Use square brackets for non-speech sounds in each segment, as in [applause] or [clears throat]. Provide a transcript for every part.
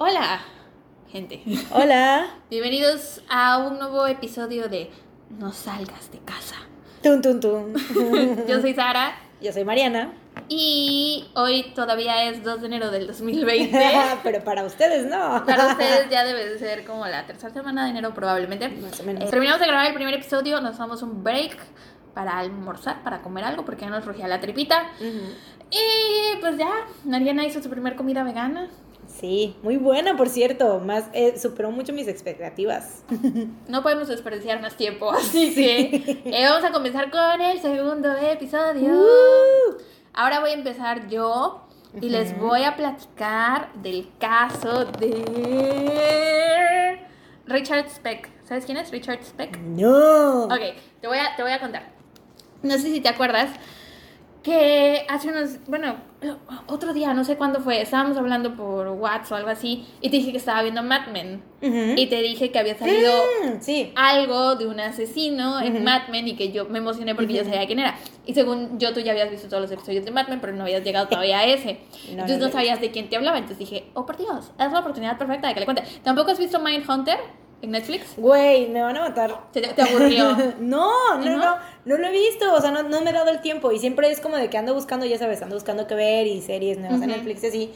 Hola, gente. Hola. [laughs] Bienvenidos a un nuevo episodio de No salgas de casa. Tun, tun, tun. [laughs] Yo soy Sara Yo soy Mariana. y hoy todavía es 2 de enero del 2020. [laughs] Pero para ustedes no. Para ustedes ya debe de ser como la tercera semana de enero probablemente. Más o menos. Eh, terminamos de grabar el primer episodio, nos damos un break para almorzar, para comer algo, porque ya nos rugía la tripita. Y pues ya, Mariana hizo su primer comida vegana. Sí, muy buena, por cierto. Más eh, superó mucho mis expectativas. [laughs] No podemos desperdiciar más tiempo, [laughs] así que eh, vamos a comenzar con el segundo episodio. Uh. Ahora voy a empezar yo y les voy a platicar del caso de Richard Speck. ¿Sabes quién es Richard Speck? No. Ok, te voy a, te voy a contar. No sé si te acuerdas que hace unos, bueno, otro día, no sé cuándo fue, estábamos hablando por WhatsApp o algo así y te dije que estaba viendo Mad Men Ujú. y te dije que había salido Mm, sí. algo de un asesino en Ujú. Mad Men y que yo me emocioné porque yo Ujú. sabía quién era. Y según yo, tú ya habías visto todos los episodios de Mad Men, pero no habías llegado todavía a ese. [laughs] No, Entonces no no, sabías de quién te hablaba. Entonces dije, oh por Dios, es la oportunidad perfecta de que le cuente. ¿Tampoco has visto Mindhunter en Netflix? Güey, me van a matar. ¿Te, te aburrió? [laughs] No, no, ¿No? no, no lo he visto, o sea, no, no me he dado el tiempo y siempre es como de que ando buscando, ya sabes, ando buscando qué ver y series nuevas en Ujú. Netflix y así,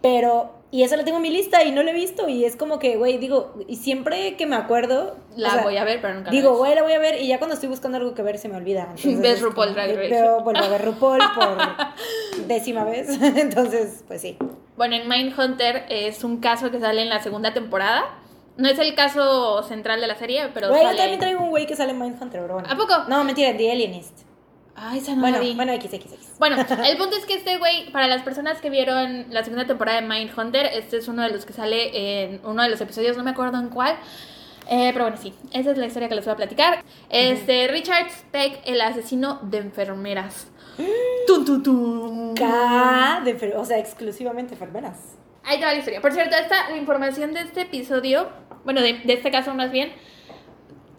pero, y eso lo tengo en mi lista y no lo he visto y es como que, güey, digo, y siempre que me acuerdo, La o sea, voy a ver, pero nunca Digo, güey, la voy a ver y ya cuando estoy buscando algo que ver se me olvida. [laughs] Entonces, Ves es RuPaul Drag Race. Veo, vuelvo a ver RuPaul [laughs] por décima vez, entonces, pues sí. Bueno, en Mindhunter es un caso que sale en la segunda temporada. No es el caso central de la serie, pero Güey, yo sale también ahí. traigo un güey que sale en Mindhunter, pero bueno. ¿A poco? No, mentira, The Alienist. Ay, esa no bueno, la vi. bueno, X, X, X. Bueno, [laughs] el punto es que este güey, para las personas que vieron la segunda temporada de Mindhunter, este es uno de los que sale en uno de los episodios, no me acuerdo en cuál. Eh, pero bueno, sí, esa es la historia que les voy a platicar. Este, Richard Speck, el asesino de enfermeras. [gasps] Tun, tun, tun. K de o sea, exclusivamente enfermeras. Ahí te va la historia. Por cierto, esta, la información de este episodio, bueno, de, este caso más bien,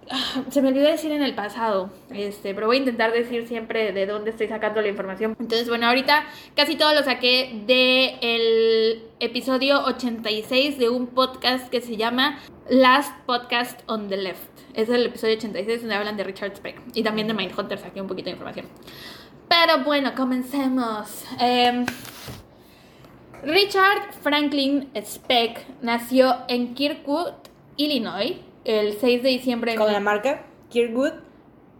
ah, se me olvidó decir en el pasado, este, pero voy a intentar decir siempre de dónde estoy sacando la información. Entonces, bueno, ahorita casi todo lo saqué de el episodio 86 de un podcast que se llama Last Podcast on the Left. Es el episodio 86 donde hablan de Richard Speck y también de Mindhunter, saqué un poquito de información. Pero bueno, comencemos. Em, Richard Franklin Speck nació en Kirkwood, Illinois, el 6 de diciembre. Con la marca Kirkwood.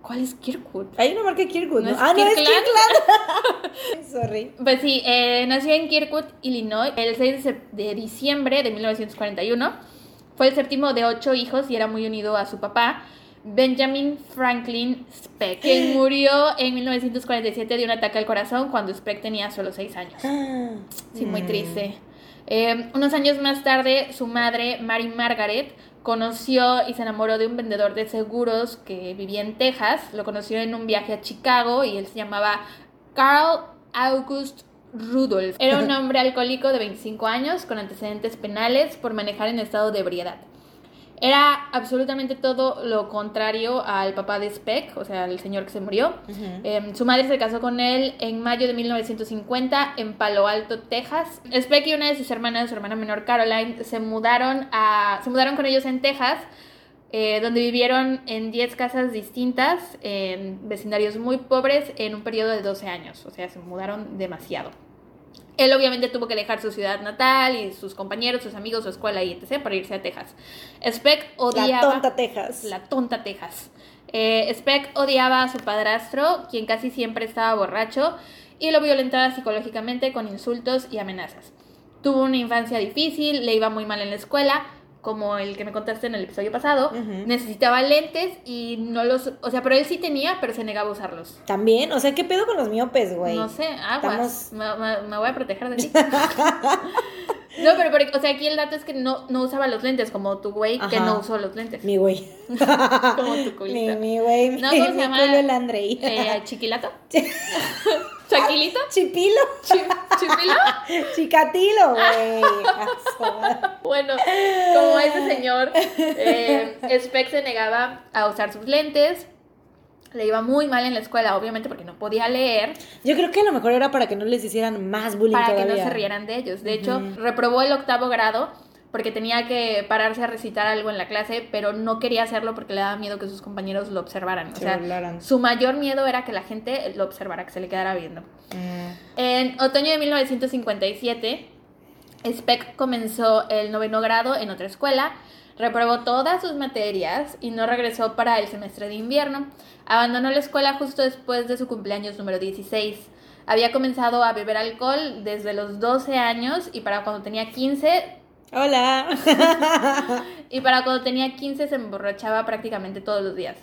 ¿Cuál es Kirkwood? Hay una marca Kirkwood, ¿No ah, no, es Kirkland? [laughs] [laughs] Sorry. Pues sí, eh, nació en Kirkwood, Illinois, el 6 de, diciembre de 1941. Fue el séptimo de ocho hijos y era muy unido a su papá, Benjamin Franklin Speck, quien [gasps] murió en 1947 de un ataque al corazón cuando Speck tenía solo 6 años. [gasps] Sí, muy mm. triste. Eh, unos años más tarde, su madre, Mary Margaret, conoció y se enamoró de un vendedor de seguros que vivía en Texas. Lo conoció en un viaje a Chicago y él se llamaba Carl August Rudolph. Era un [laughs] hombre alcohólico de 25 años con antecedentes penales por manejar en estado de ebriedad. Era absolutamente todo lo contrario al papá de Speck, o sea, el señor que se murió. Eh, su madre se casó con él en mayo de 1950 en Palo Alto, Texas. Speck y una de sus hermanas, su hermana menor Caroline, se mudaron, a, se mudaron con ellos en Texas, eh, donde vivieron en 10 casas distintas, en vecindarios muy pobres, en un periodo de 12 años. O sea, se mudaron demasiado. Él obviamente tuvo que dejar su ciudad natal y sus compañeros, sus amigos, su escuela y etc. para irse a Texas. Speck odiaba... La tonta Texas. La tonta Texas. Eh, Speck odiaba a su padrastro, quien casi siempre estaba borracho, y lo violentaba psicológicamente con insultos y amenazas. Tuvo una infancia difícil, le iba muy mal en la escuela, como el que me contaste en el episodio pasado. Necesitaba lentes y no los... O sea, pero él sí tenía, pero se negaba a usarlos. También, o sea, ¿qué pedo con los miopes, güey? No sé, aguas. Estamos- Me, me- me voy a proteger de ti. [laughs] [laughs] no, pero, pero, o sea, aquí el dato es que no, no usaba los lentes, como tu güey que no usó los lentes. Mi güey. [laughs] como tu Mi, culito. mi güey. No, mi, ¿cómo se mi llama? culo el Andrei. Eh, ¿Chiquilato? ¿Chaquilito? [laughs] Chipilo. Chi- ¿Chipilo? [laughs] Chicatilo, güey. [laughs] Bueno, como ese señor, eh, Speck se negaba a usar sus lentes. Le iba muy mal en la escuela, obviamente, porque no podía leer, Yo creo que a lo mejor era para que no les hicieran más bullying para que no se rieran de ellos. De hecho, reprobó el octavo grado porque tenía que pararse a recitar algo en la clase, pero no quería hacerlo porque le daba miedo que sus compañeros lo observaran. O Se sea, burlaran. su mayor miedo era que la gente lo observara, que se le quedara viendo. Mm. En otoño de 1957, Speck comenzó el noveno grado en otra escuela, reprobó todas sus materias y no regresó para el semestre de invierno. Abandonó la escuela justo después de su cumpleaños número 16. Había comenzado a beber alcohol desde los 12 años y para cuando tenía 15 Hola. [laughs] y para cuando tenía 15 se emborrachaba prácticamente todos los días.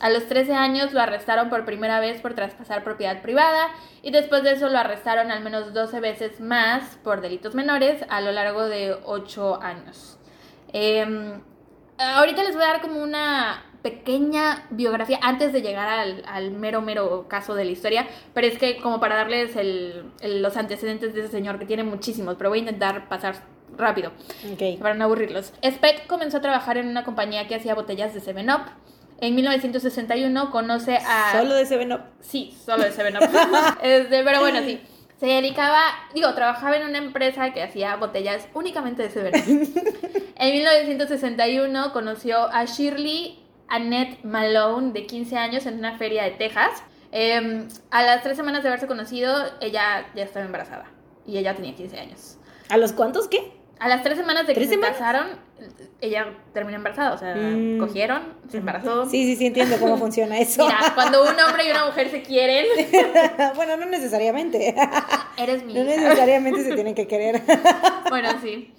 A los 13 años lo arrestaron por primera vez por traspasar propiedad privada y después de eso lo arrestaron al menos 12 veces más por delitos menores a lo largo de 8 años. Eh, ahorita les voy a dar como una pequeña biografía antes de llegar al, mero, mero caso de la historia, pero es que como para darles el- los antecedentes de ese señor, que tiene muchísimos, pero voy a intentar pasar rápido Ok. para no aburrirlos. Speck comenzó a trabajar en una compañía que hacía botellas de 7-Up. En 1961 conoce a... Solo de Seven Up. Sí, solo de 7-Up. [laughs] Este, pero bueno, sí. Se dedicaba, digo, trabajaba en una empresa que hacía botellas únicamente de 7-Up. [laughs] En 1961 conoció a Shirley Annette Malone, de 15 años, en una feria de Texas. Em, a las tres semanas de haberse conocido, ella ya estaba embarazada. Y ella tenía 15 años. ¿A los cuántos qué? A las tres semanas de que ¿Tres se semanas? casaron, ella terminó embarazada. O sea, Mm. cogieron, se embarazó. [laughs] Sí, sí, sí, entiendo cómo funciona eso. Mira, cuando un hombre y una mujer se quieren, [laughs] bueno, no necesariamente. [laughs] eres mi No hija. necesariamente se tienen que querer. Bueno, sí.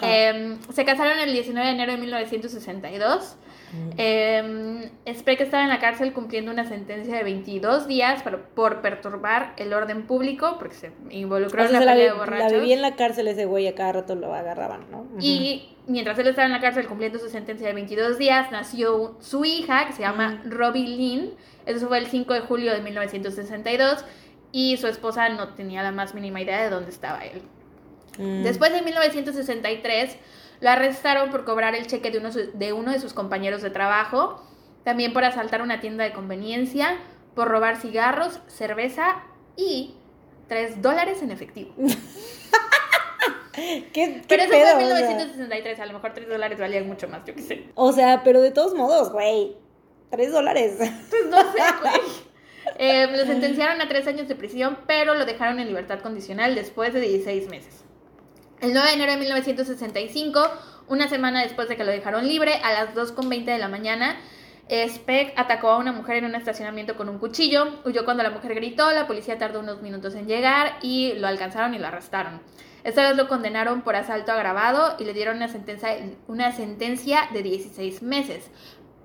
Em, se casaron el 19 de enero de 1962. Eh, Speck estaba en la cárcel cumpliendo una sentencia de 22 días por, por perturbar el orden público, porque se involucró O sea, en la, pelea de vi- la borrachos. vivía en la cárcel ese güey, a cada rato lo agarraban, ¿no? Y mientras él estaba en la cárcel cumpliendo su sentencia de 22 días, nació su hija, que se llama Robbie Lynn. Eso fue el 5 de julio de 1962. Y su esposa no tenía la más mínima idea de dónde estaba él. Mm. Después de 1963, lo arrestaron por cobrar el cheque de uno, su- de uno de sus compañeros de trabajo, también por asaltar una tienda de conveniencia, por robar cigarros, cerveza y 3 dólares en efectivo. [laughs] [laughs] ¿Qué, qué Pero eso pedo, fue en o sea? 1963, a lo mejor 3 dólares valían mucho más, yo qué sé. O sea, pero de todos modos, güey. Tres dólares. Pues no sé, [laughs] güey. Eh, lo sentenciaron a tres años de prisión, pero lo dejaron en libertad condicional después de 16 meses. El 9 de enero de 1965, una semana después de que lo dejaron libre, a las 2.20 de la mañana, Speck atacó a una mujer en un estacionamiento con un cuchillo, huyó cuando la mujer gritó, la policía tardó unos minutos en llegar y lo alcanzaron y lo arrestaron. Esta vez lo condenaron por asalto agravado y le dieron una sentencia, una sentencia de 16 meses.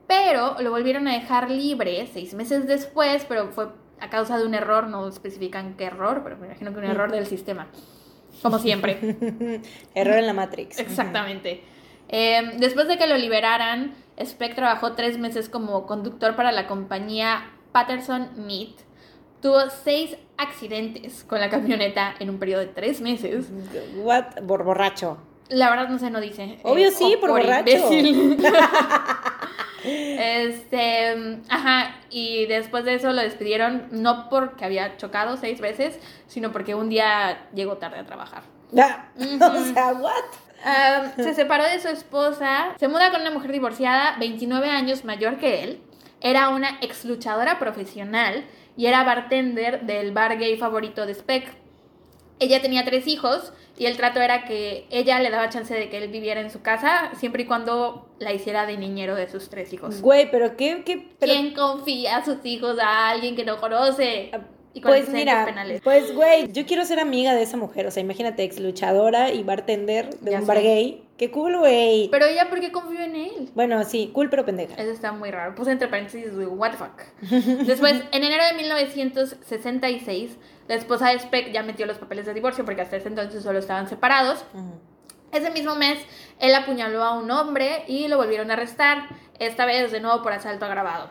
Pero lo volvieron a dejar libre seis meses después, pero fue a causa de un error, no especifican qué error, pero me imagino que un error del sistema. Como siempre. [laughs] Error en la Matrix. Exactamente. Eh, después de que lo liberaran, Speck trabajó tres meses como conductor para la compañía Patterson Meat. Tuvo seis accidentes con la camioneta en un periodo de tres meses. What? Por borracho. La verdad no sé, no dice. Obvio Eh, sí, o por borracho. imbécil. [laughs] este, ajá, y después de eso lo despidieron no porque había chocado seis veces, sino porque un día llegó tarde a trabajar. Ah. [laughs] O sea, what? Se separó de su esposa, se muda con una mujer divorciada, 29 años mayor que él, era una ex luchadora profesional y era bartender del bar gay favorito de Speck. Ella tenía tres hijos y el trato era que ella le daba chance de que él viviera en su casa siempre y cuando la hiciera de niñero de sus tres hijos. Güey, pero qué, qué, pero- ¿Quién confía a sus hijos a alguien que no conoce? Y con Pues mira, penales. pues güey, yo quiero ser amiga de esa mujer, o sea, imagínate, ex luchadora y bartender de Ya un bar gay. Qué cool, güey. Pero ella, ¿por qué confió en él? Bueno, sí, cool pero pendeja. Eso está muy raro. Puse entre paréntesis, what the fuck. [laughs] Después, en enero de 1966, la esposa de Speck ya metió los papeles de divorcio porque hasta ese entonces solo estaban separados. Ese mismo mes, él apuñaló a un hombre y lo volvieron a arrestar, esta vez de nuevo por asalto agravado.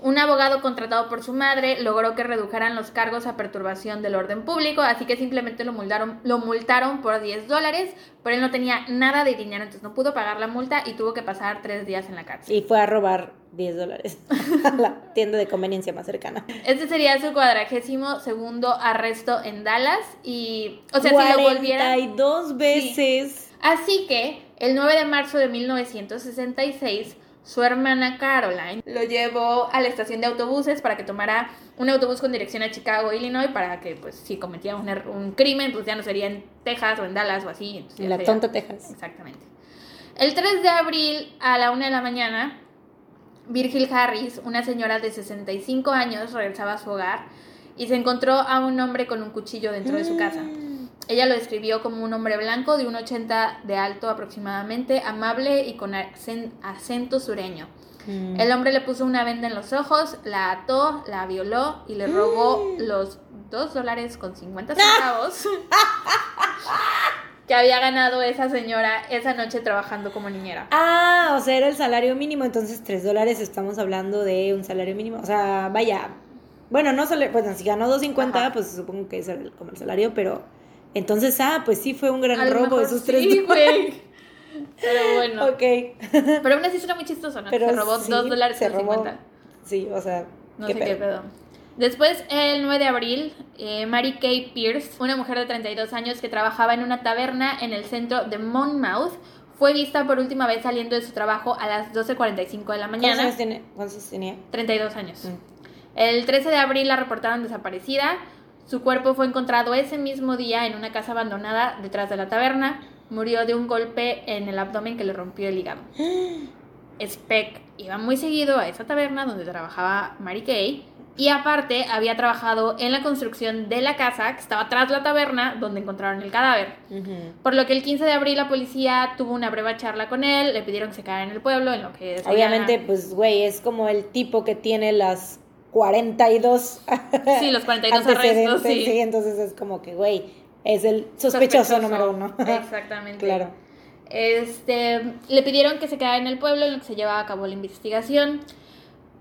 Un abogado contratado por su madre logró que redujeran los cargos a perturbación del orden público, así que simplemente lo multaron, lo multaron por 10 dólares, pero él no tenía nada de dinero, entonces no pudo pagar la multa y tuvo que pasar tres días en la cárcel. Y fue a robar 10 dólares [laughs] a la tienda de conveniencia más cercana. Este sería su cuadragésimo segundo arresto en Dallas y, o sea, si lo volvieran... 42 veces. Así que el 9 de marzo de 1966, su hermana Caroline lo llevó a la estación de autobuses para que tomara un autobús con dirección a Chicago, Illinois, para que, pues, si cometía un, un crimen, pues ya no sería en Texas o en Dallas o así. entonces En la sería- tonta Texas. Exactamente. El 3 de abril a la 1 de la mañana, Virgil Harris, una señora de 65 años, regresaba a su hogar y se encontró a un hombre con un cuchillo dentro de su casa. Mm. Ella lo describió como un hombre blanco de un 80 de alto aproximadamente, amable y con acen- acento sureño. Mm. El hombre le puso una venda en los ojos, la ató, la violó y le robó los 2 dólares con 50 centavos que había ganado esa señora esa noche trabajando como niñera. Ah, o sea, era el salario mínimo, entonces 3 dólares estamos hablando de un salario mínimo. O sea, vaya. Bueno, no sale, pues si ganó 2.50, Ajá. pues supongo que es el- como el salario, pero entonces, ah, pues sí fue un gran A robo esos sí, 3 güey. Pero bueno. Ok. Pero aún así suena muy chistoso, ¿no? Pero se robó sí, 2 dólares se robó. 50. Sí, o sea, No qué sé pedo. qué pedo. Después, el 9 de abril, eh, Mary Kay Pierce, una mujer de 32 años que trabajaba en una taberna en el centro de Monmouth, fue vista por última vez saliendo de su trabajo a las 12.45 de la ¿Cuántos mañana. ¿Cuántos años tenía? 32 años. Mm. El 13 de abril la reportaron desaparecida. Su cuerpo fue encontrado ese mismo día en una casa abandonada detrás de la taberna. Murió de un golpe en el abdomen que le rompió el hígado. [gasps] Speck iba muy seguido a esa taberna donde trabajaba Mary Kay y aparte había trabajado en la construcción de la casa que estaba tras la taberna donde encontraron el cadáver. Por lo que el 15 de abril la policía tuvo una breve charla con él, le pidieron que se quedara en el pueblo en lo que Obviamente, pues, güey, es como el tipo que tiene las 42 Sí, los 42 antecedentes, arrestos, sí. sí, entonces es como que, güey, es el sospechoso, número uno. [laughs] Exactamente. claro. Este, le pidieron que se quedara en el pueblo en lo que se llevaba a cabo la investigación.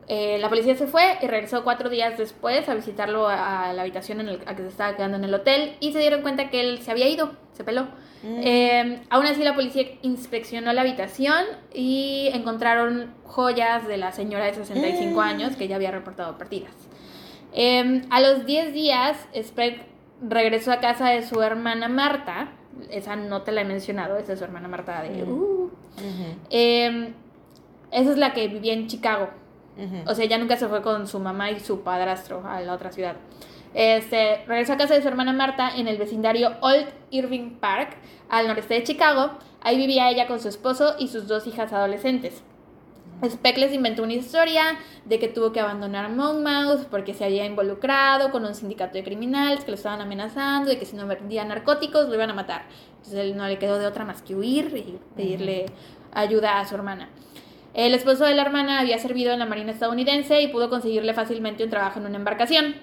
Eh, la policía se fue y regresó cuatro días después a visitarlo a, a la habitación en el, a que se estaba quedando en el hotel y se dieron cuenta que él se había ido, se peló. Mm. Eh, aún así la policía inspeccionó la habitación y encontraron joyas de la señora de 65 Mm. años que ya había reportado perdidas. Eh, a los 10 días, Speck regresó a casa de su hermana Marta. Esa no te la he mencionado, esa es su hermana Marta de... Mm. "Uh". Eh, esa es la que vivía en Chicago. O sea, ella nunca se fue con su mamá y su padrastro a la otra ciudad. Este, regresó a casa de su hermana Marta en el vecindario Old Irving Park, al noreste de Chicago. Ahí vivía ella con su esposo y sus dos hijas adolescentes. Speck les inventó una historia de que tuvo que abandonar Monmouth porque se había involucrado con un sindicato de criminales que lo estaban amenazando y que si no vendía narcóticos lo iban a matar. Entonces él no le quedó de otra más que huir y pedirle ayuda a su hermana. El esposo de la hermana había servido en la Marina estadounidense y pudo conseguirle fácilmente un trabajo en una embarcación.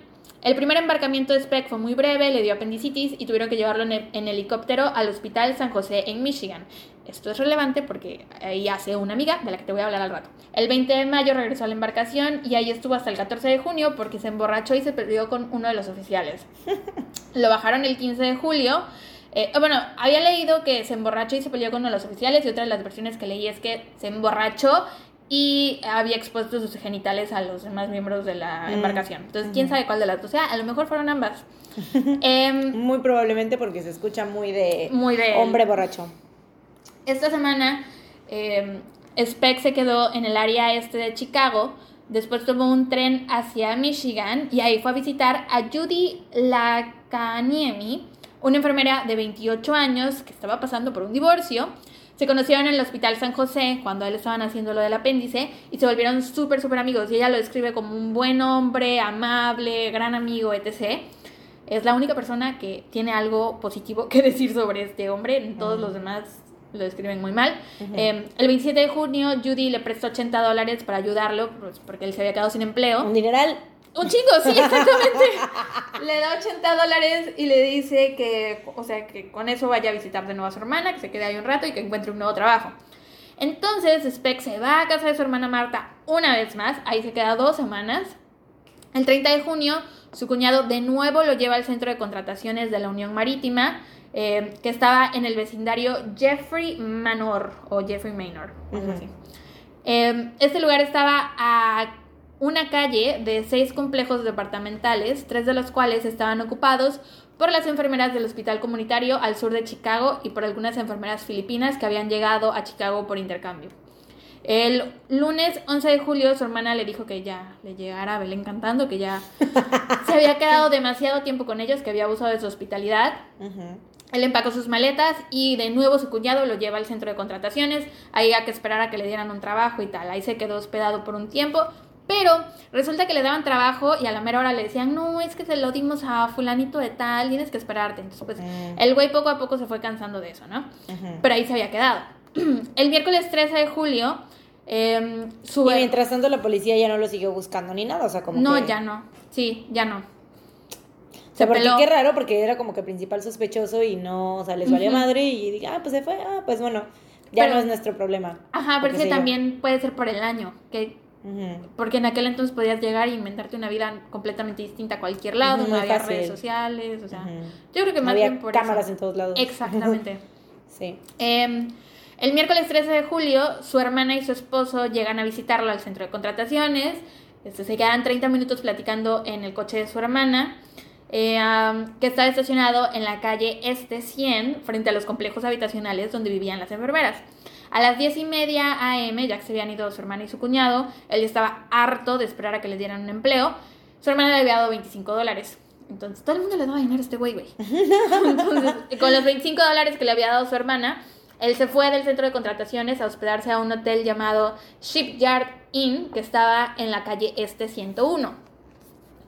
El primer embarcamiento de Speck fue muy breve, le dio apendicitis y tuvieron que llevarlo en, helicóptero al Hospital San José en Michigan. Esto es relevante porque ahí hace una amiga de la que te voy a hablar al rato. El 20 de mayo regresó a la embarcación y ahí estuvo hasta el 14 de junio porque se emborrachó y se perdió con uno de los oficiales. [laughs] Lo bajaron el 15 de julio. Eh, bueno, había leído que se emborrachó y se peleó con uno de los oficiales y otra de las versiones que leí es que se emborrachó y había expuesto sus genitales a los demás miembros de la Mm. embarcación. Entonces, quién sabe cuál de las dos. Sea, a lo mejor fueron ambas. [laughs] Em, Muy probablemente porque se escucha muy de muy de... hombre borracho. Esta semana, eh, Speck se quedó en el área este de Chicago. Después tomó un tren hacia Michigan y ahí fue a visitar a Judy Lacaniemi, una enfermera de 28 años que estaba pasando por un divorcio. Se conocieron en el Hospital San José cuando él estaban haciendo lo del apéndice y se volvieron súper, súper amigos. Y ella lo describe como un buen hombre, amable, gran amigo, etc. Es la única persona que tiene algo positivo [laughs] que decir sobre este hombre. Todos los demás lo describen muy mal. Eh, el 27 de junio, Judy le prestó 80 dólares para ayudarlo, pues, porque él se había quedado sin empleo. Un dineral. Un chingo, sí, exactamente. le da 80 dólares y le dice que, o sea, que con eso vaya a visitar de nuevo a su hermana, que se quede ahí un rato y que encuentre un nuevo trabajo. Entonces, Speck se va a casa de su hermana Marta una vez más, ahí se queda dos semanas. El 30 de junio, su cuñado de nuevo lo lleva al centro de contrataciones de la Unión Marítima, eh, que estaba en el vecindario Jeffrey Manor, o Jeffrey Manor, algo así. Eh, este lugar estaba a una calle de seis complejos departamentales, tres de los cuales estaban ocupados por las enfermeras del hospital comunitario al sur de Chicago y por algunas enfermeras filipinas que habían llegado a Chicago por intercambio. El lunes 11 de julio su hermana le dijo que ya le llegara a Belén cantando, que ya [laughs] se había quedado demasiado tiempo con ellos, que había abusado de su hospitalidad. Él empacó sus maletas y de nuevo su cuñado lo lleva al centro de contrataciones. Ahí hay que esperar a que le dieran un trabajo y tal. Ahí se quedó hospedado por un tiempo. Pero resulta que le daban trabajo y a la mera hora le decían, no, es que se lo dimos a fulanito de tal, tienes que esperarte. Entonces, pues, Mm. el güey poco a poco se fue cansando de eso, ¿no? Pero ahí se había quedado. [clears throat] el miércoles 13 de julio, eh, su... Y mientras tanto la policía ya no lo siguió buscando ni nada, o sea, como No, que- ya no. Sí, ya no. O sea, Se porque qué raro, porque era como que principal sospechoso y no, o sea, les valió Ujú. madre y dije, ah, pues se fue, ah, pues bueno, ya Pero- no es nuestro problema. Ajá, pero es que se iba. también puede ser por el año, que Porque en aquel entonces podías llegar e inventarte una vida completamente distinta a cualquier lado, no había fácil. redes sociales, o sea, yo creo que más Había bien por cámaras eso. en todos lados. Exactamente. [laughs] sí. Eh, el miércoles 13 de julio, su hermana y su esposo llegan a visitarlo al centro de contrataciones. Este, se quedan 30 minutos platicando en el coche de su hermana, eh, que estaba estacionado en la calle Este 100, frente a los complejos habitacionales donde vivían las enfermeras. A las 10 y media AM, ya que se habían ido su hermana y su cuñado, él estaba harto de esperar a que le dieran un empleo. Su hermana le había dado 25 dólares. Entonces, todo el mundo le daba dinero a este güey, güey. [laughs] Entonces, con los 25 dólares que le había dado su hermana, él se fue del centro de contrataciones a hospedarse a un hotel llamado Shipyard Inn, que estaba en la calle Este 101.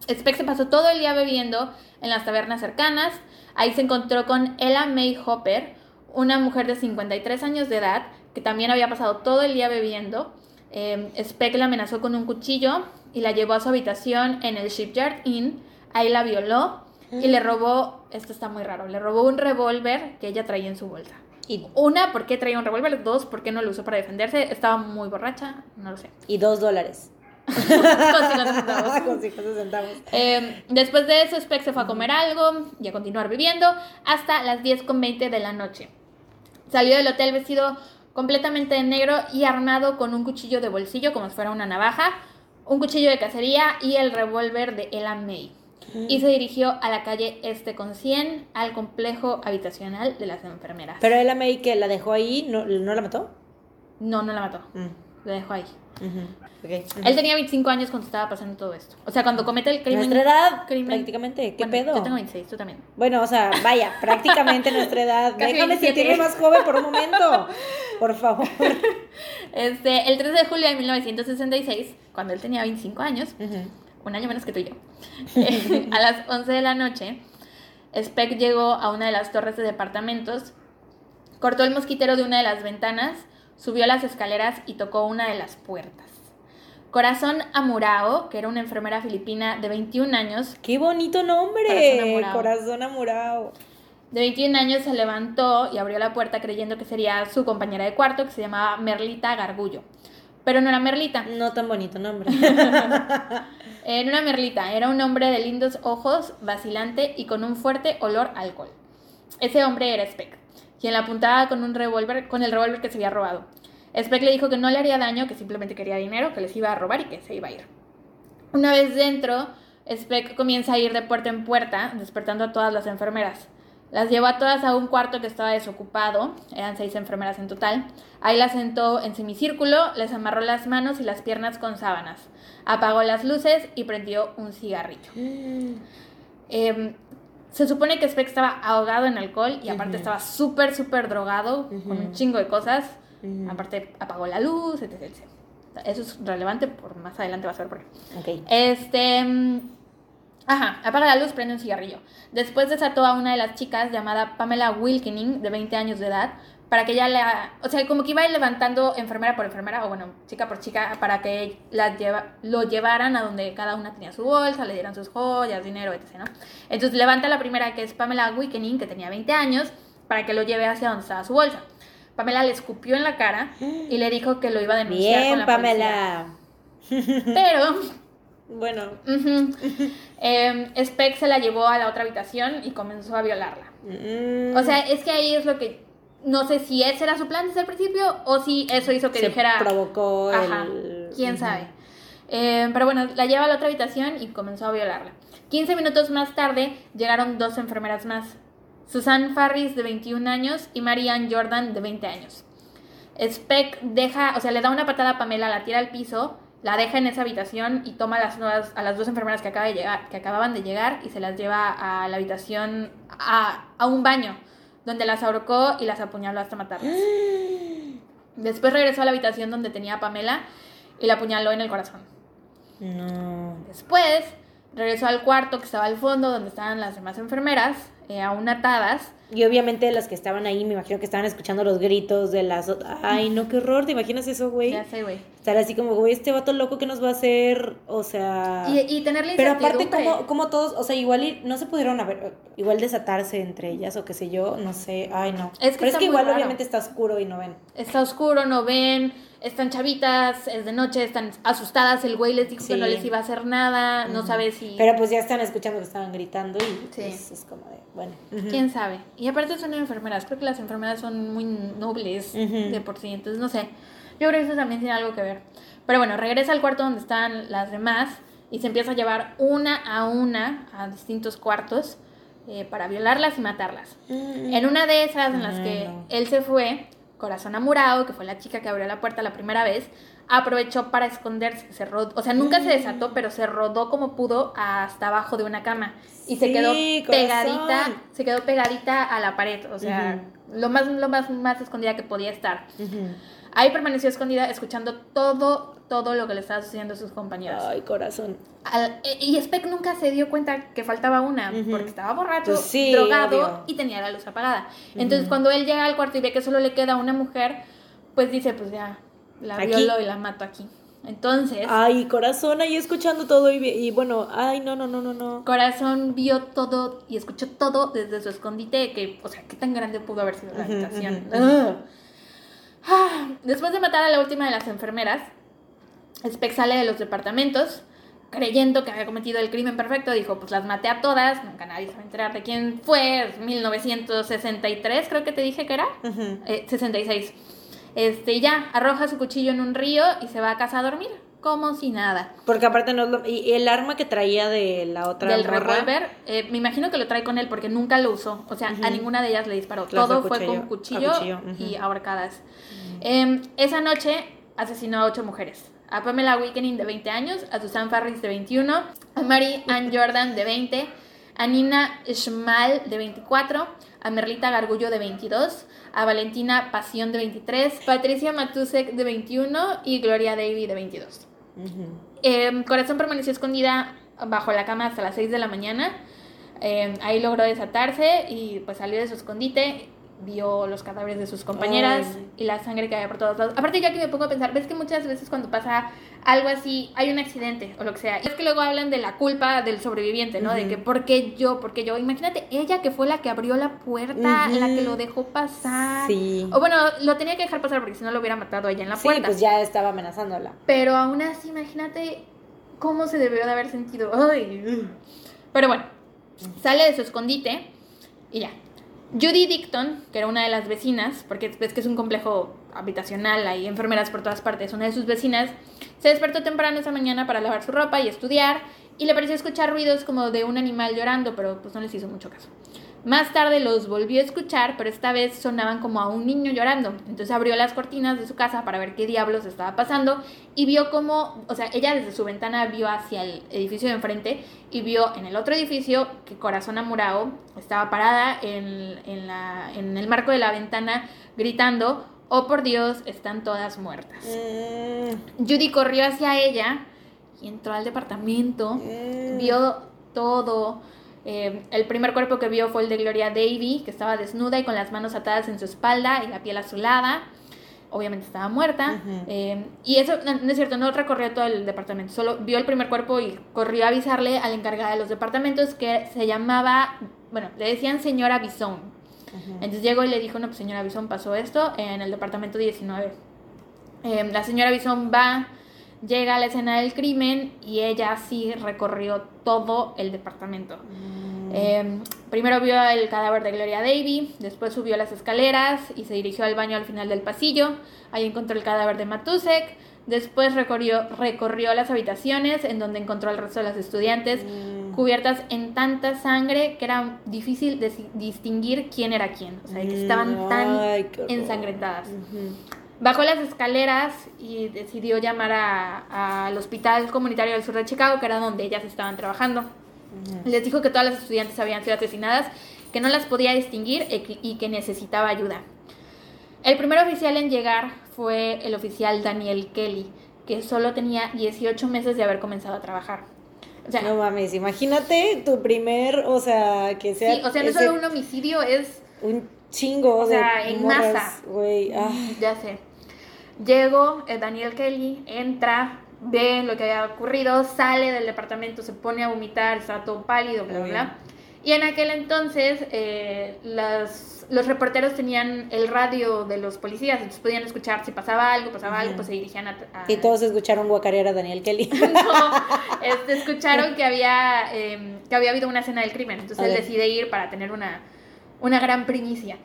Speck se pasó todo el día bebiendo en las tabernas cercanas. Ahí se encontró con Ella May Hopper, una mujer de 53 años de edad, que también había pasado todo el día bebiendo. Eh, Speck la amenazó con un cuchillo y la llevó a su habitación en el Shipyard Inn. Ahí la violó y le robó, esto está muy raro, le robó un revólver que ella traía en su bolsa. Y, Una, ¿por qué traía un revólver? Dos, ¿por qué no lo usó para defenderse? Estaba muy borracha, no lo sé. y dos dólares. [laughs] Con 50 centavos. [laughs] Con 50 centavos. Eh, después de eso, Speck se fue a comer algo y a continuar viviendo hasta las 10.20 de la noche. Salió del hotel vestido completamente de negro y armado con un cuchillo de bolsillo como si fuera una navaja, un cuchillo de cacería y el revólver de Ella May. Y se dirigió a la calle Este con 100 al complejo habitacional de las enfermeras. Pero él a May que la dejó ahí, ¿no, ¿no la mató? No, no la mató. Mm, La dejó ahí. Él tenía 25 años cuando estaba pasando todo esto. O sea, cuando comete el crimen. Nuestra edad, crimen- prácticamente. ¿Qué Bueno, pedo? Yo tengo 26, tú también. Bueno, o sea, vaya, [laughs] prácticamente nuestra edad. Casi Déjame 27. sentirme más joven por un momento. Por favor. [laughs] Este, el 13 de julio de 1966, cuando él tenía 25 años, un año menos que tú y yo, eh, [laughs] a las 11 de la noche, Speck llegó a una de las torres de departamentos, cortó el mosquitero de una de las ventanas, subió las escaleras y tocó una de las puertas. Corazón Amurao, que era una enfermera filipina de 21 años, Qué bonito nombre. Corazón amurao. De 21 años se levantó y abrió la puerta creyendo que sería su compañera de cuarto, que se llamaba Merlita Gargullo. Pero no era Merlita. No tan bonito nombre. [laughs] Eh, era Merlita, era un hombre de lindos ojos, vacilante y con un fuerte olor a alcohol. Ese hombre era Speck, quien la apuntaba con un revólver, con el revólver que se había robado. Speck le dijo que no le haría daño, que simplemente quería dinero, que les iba a robar y que se iba a ir. Una vez dentro, Speck comienza a ir de puerta en puerta, despertando a todas las enfermeras. Las llevó a todas a un cuarto que estaba desocupado, eran seis enfermeras en total. Ahí las sentó en semicírculo, les amarró las manos y las piernas con sábanas. Apagó las luces y prendió un cigarrillo. Eh, se supone que Speck estaba ahogado en alcohol y aparte estaba súper, súper drogado con un chingo de cosas. Aparte apagó la luz, etc, etc. Eso es relevante, por más adelante vas a ver por qué. Ok. Este. mm, Ajá, apaga la luz, prende un cigarrillo. Después desató a una de las chicas llamada Pamela Wilkening, de 20 años de edad, para que ella la. O sea, como que iba levantando enfermera por enfermera, o bueno, chica por chica, para que la lleva, lo llevaran a donde cada una tenía su bolsa, le dieran sus joyas, dinero, etc. ¿no? Entonces levanta la primera, que es Pamela Wilkening, que tenía 20 años, para que lo lleve hacia donde estaba su bolsa. Pamela le escupió en la cara y le dijo que lo iba a denunciar con Bien, la Pamela. policía. [laughs] Pero Bueno. Em, Speck se la llevó a la otra habitación y comenzó a violarla. mm, O sea, es que ahí es lo que. No sé si ese era su plan desde el principio o si eso hizo que se dijera. provocó Ajá, el. quién sabe. Em, pero bueno, la lleva a la otra habitación y comenzó a violarla. 15 minutos más tarde llegaron dos enfermeras más. Susan Farris, de 21 años, y Marianne Jordan, de 20 años. Speck deja, o sea, le da una patada a Pamela, la tira al piso, la deja en esa habitación y toma a las, nuevas, a las dos enfermeras que, acaba de llegar, que acababan de llegar y se las lleva a la habitación, a, a un baño, donde las ahorcó y las apuñaló hasta matarlas. [gasps] Después regresó a la habitación donde tenía a Pamela y la apuñaló en el corazón. No. Después regresó al cuarto que estaba al fondo, donde estaban las demás enfermeras, eh, aún atadas. Y obviamente las que estaban ahí, me imagino que estaban escuchando los gritos de las... Ay, no, qué horror, ¿te imaginas eso, güey? Ya sé, güey. Estar así como, güey, este vato loco que nos va a hacer, o sea... Y, y tener la Pero aparte, como, como todos, o sea, igual no se pudieron haber, igual desatarse entre ellas o qué sé yo, no sé, ay no. Es que Pero es que igual raro. obviamente está oscuro y no ven. Está oscuro, no ven, están chavitas, es de noche, están asustadas, el güey les dijo que no les iba a hacer nada, no sabe si... Pero pues ya están escuchando que estaban gritando y Sí. pues, es como de, bueno. ¿Quién sabe? Y aparte son enfermeras, creo que las enfermeras son muy nobles de por sí, entonces no sé. Yo creo que eso también tiene algo que ver. Pero bueno, regresa al cuarto donde están las demás y se empieza a llevar una a una a distintos cuartos eh, para violarlas y matarlas. En una de esas en las que él se fue, Corazón Amurado, que fue la chica que abrió la puerta la primera vez, aprovechó para esconderse. Se rodó, o sea, nunca se desató, pero se rodó como pudo hasta abajo de una cama. Y se quedó corazón. pegadita, se quedó pegadita a la pared. O sea, lo más, lo más, más escondida que podía estar. Ahí permaneció escondida, escuchando todo, todo lo que le estaba sucediendo a sus compañeros. Ay, corazón. Al- e- y Speck nunca se dio cuenta que faltaba una, porque estaba borracho, Pues sí, drogado obvio. y tenía la luz apagada. Entonces, cuando él llega al cuarto y ve que solo le queda una mujer, pues dice, pues ya, la Aquí. violo y la mato aquí. Entonces, Ay, corazón, ahí escuchando todo y, y bueno, ay, no, no, no, no, no. Corazón vio todo y escuchó todo desde su escondite, que, o sea, qué tan grande pudo haber sido la habitación. Ah, [sighs] Después de matar a la última de las enfermeras, Speck sale de los departamentos, creyendo que había cometido el crimen perfecto, dijo, pues las maté a todas, nunca nadie se va a enterar de quién fue, es 1963 creo que te dije que era, Ujú. Eh, 66. Este, ya, arroja su cuchillo en un río y se va a casa a dormir, como si nada. Porque aparte no es lo... Y el arma que traía de la otra del revólver, eh, me imagino que lo trae con él porque nunca lo usó. O sea, a ninguna de ellas le disparó. Todo fue con cuchillo, y ahorcadas. Eh, esa noche asesinó a ocho mujeres. A Pamela Wickening de 20 años, a Susan Farris de 21, a Mary Ann Jordan de 20, a Nina Schmal de 24, a Merlita Gargullo de 22, a Valentina Pasión de 23, Patricia Matusek de 21 y Gloria Davy de 22. Eh, Corazón permaneció escondida bajo la cama hasta las 6 de la mañana. Eh, ahí logró desatarse y pues salió de su escondite. Vio los cadáveres de sus compañeras Ay. y la sangre que había por todos lados. Aparte, ya que me pongo a pensar, ves que muchas veces cuando pasa algo así, hay un accidente o lo que sea. Y es que luego hablan de la culpa del sobreviviente, ¿no? De que, ¿por qué yo? ¿Por qué yo? Imagínate, ella que fue la que abrió la puerta, la que lo dejó pasar. Sí. O bueno, lo tenía que dejar pasar porque si no lo hubiera matado ella en la Sí, puerta. pues ya estaba amenazándola. Pero aún así, imagínate cómo se debió de haber sentido. Ay. Pero bueno, sale de su escondite y ya. Judy Dicton, que era una de las vecinas, porque ves que es un complejo habitacional, hay enfermeras por todas partes, una de sus vecinas, se despertó temprano esa mañana para lavar su ropa y estudiar, y le pareció escuchar ruidos como de un animal llorando, pero pues no les hizo mucho caso. Más tarde los volvió a escuchar, pero esta vez sonaban como a un niño llorando. Entonces abrió las cortinas de su casa para ver qué diablos estaba pasando y vio como, o sea, ella desde su ventana vio hacia el edificio de enfrente y vio en el otro edificio que Corazón Amurao estaba parada en, en la, en el marco de la ventana gritando, oh por Dios, están todas muertas. Mm, Judy corrió hacia ella y entró al departamento mm. vio todo. Eh, el primer cuerpo que vio fue el de Gloria Davy, que estaba desnuda y con las manos atadas en su espalda y la piel azulada. Obviamente estaba muerta. Eh, y eso, no, no es cierto, no recorrió todo el departamento. Solo vio el primer cuerpo y corrió a avisarle a la encargada de los departamentos que se llamaba, bueno, le decían señora Bison. Entonces llegó y le dijo, no, pues señora Bison pasó esto en el departamento 19. Eh, la señora Bison va, llega a la escena del crimen y ella sí recorrió todo el departamento. Eh, primero vio el cadáver de Gloria Davy, después subió las escaleras y se dirigió al baño al final del pasillo. Ahí encontró el cadáver de Matusek, Después recorrió, recorrió las habitaciones en donde encontró al resto de las estudiantes Mm. cubiertas en tanta sangre que era difícil dis- distinguir quién era quién. O sea, que estaban Mm, tan ay, ensangrentadas. Bajó las escaleras y decidió llamar a- al Hospital Comunitario del Sur de Chicago, que era donde ellas estaban trabajando. Les dijo que todas las estudiantes habían sido asesinadas, que no las podía distinguir y que, necesitaba ayuda. El primer oficial en llegar fue el oficial Daniel Kelly, que solo tenía 18 meses de haber comenzado a trabajar. O sea, No mames, imagínate tu primer, o sea, que sea. sí, o sea no ese- solo un homicidio, es un chingo O de sea, en morras, masa. Güey, ah. Ya sé. Llegó eh, Daniel Kelly, entra, ve lo que había ocurrido, sale del departamento, se pone a vomitar, está todo pálido, bla, bla, bla. Y en aquel entonces eh, las- los reporteros tenían el radio de los policías, entonces podían escuchar si pasaba algo, pasaba algo, pues se dirigían a... a- Y todos escucharon guacarear a Daniel Kelly. [laughs] no, este, [laughs] escucharon que había, eh, que había habido una escena del crimen, entonces él decide ir para tener una, una gran primicia.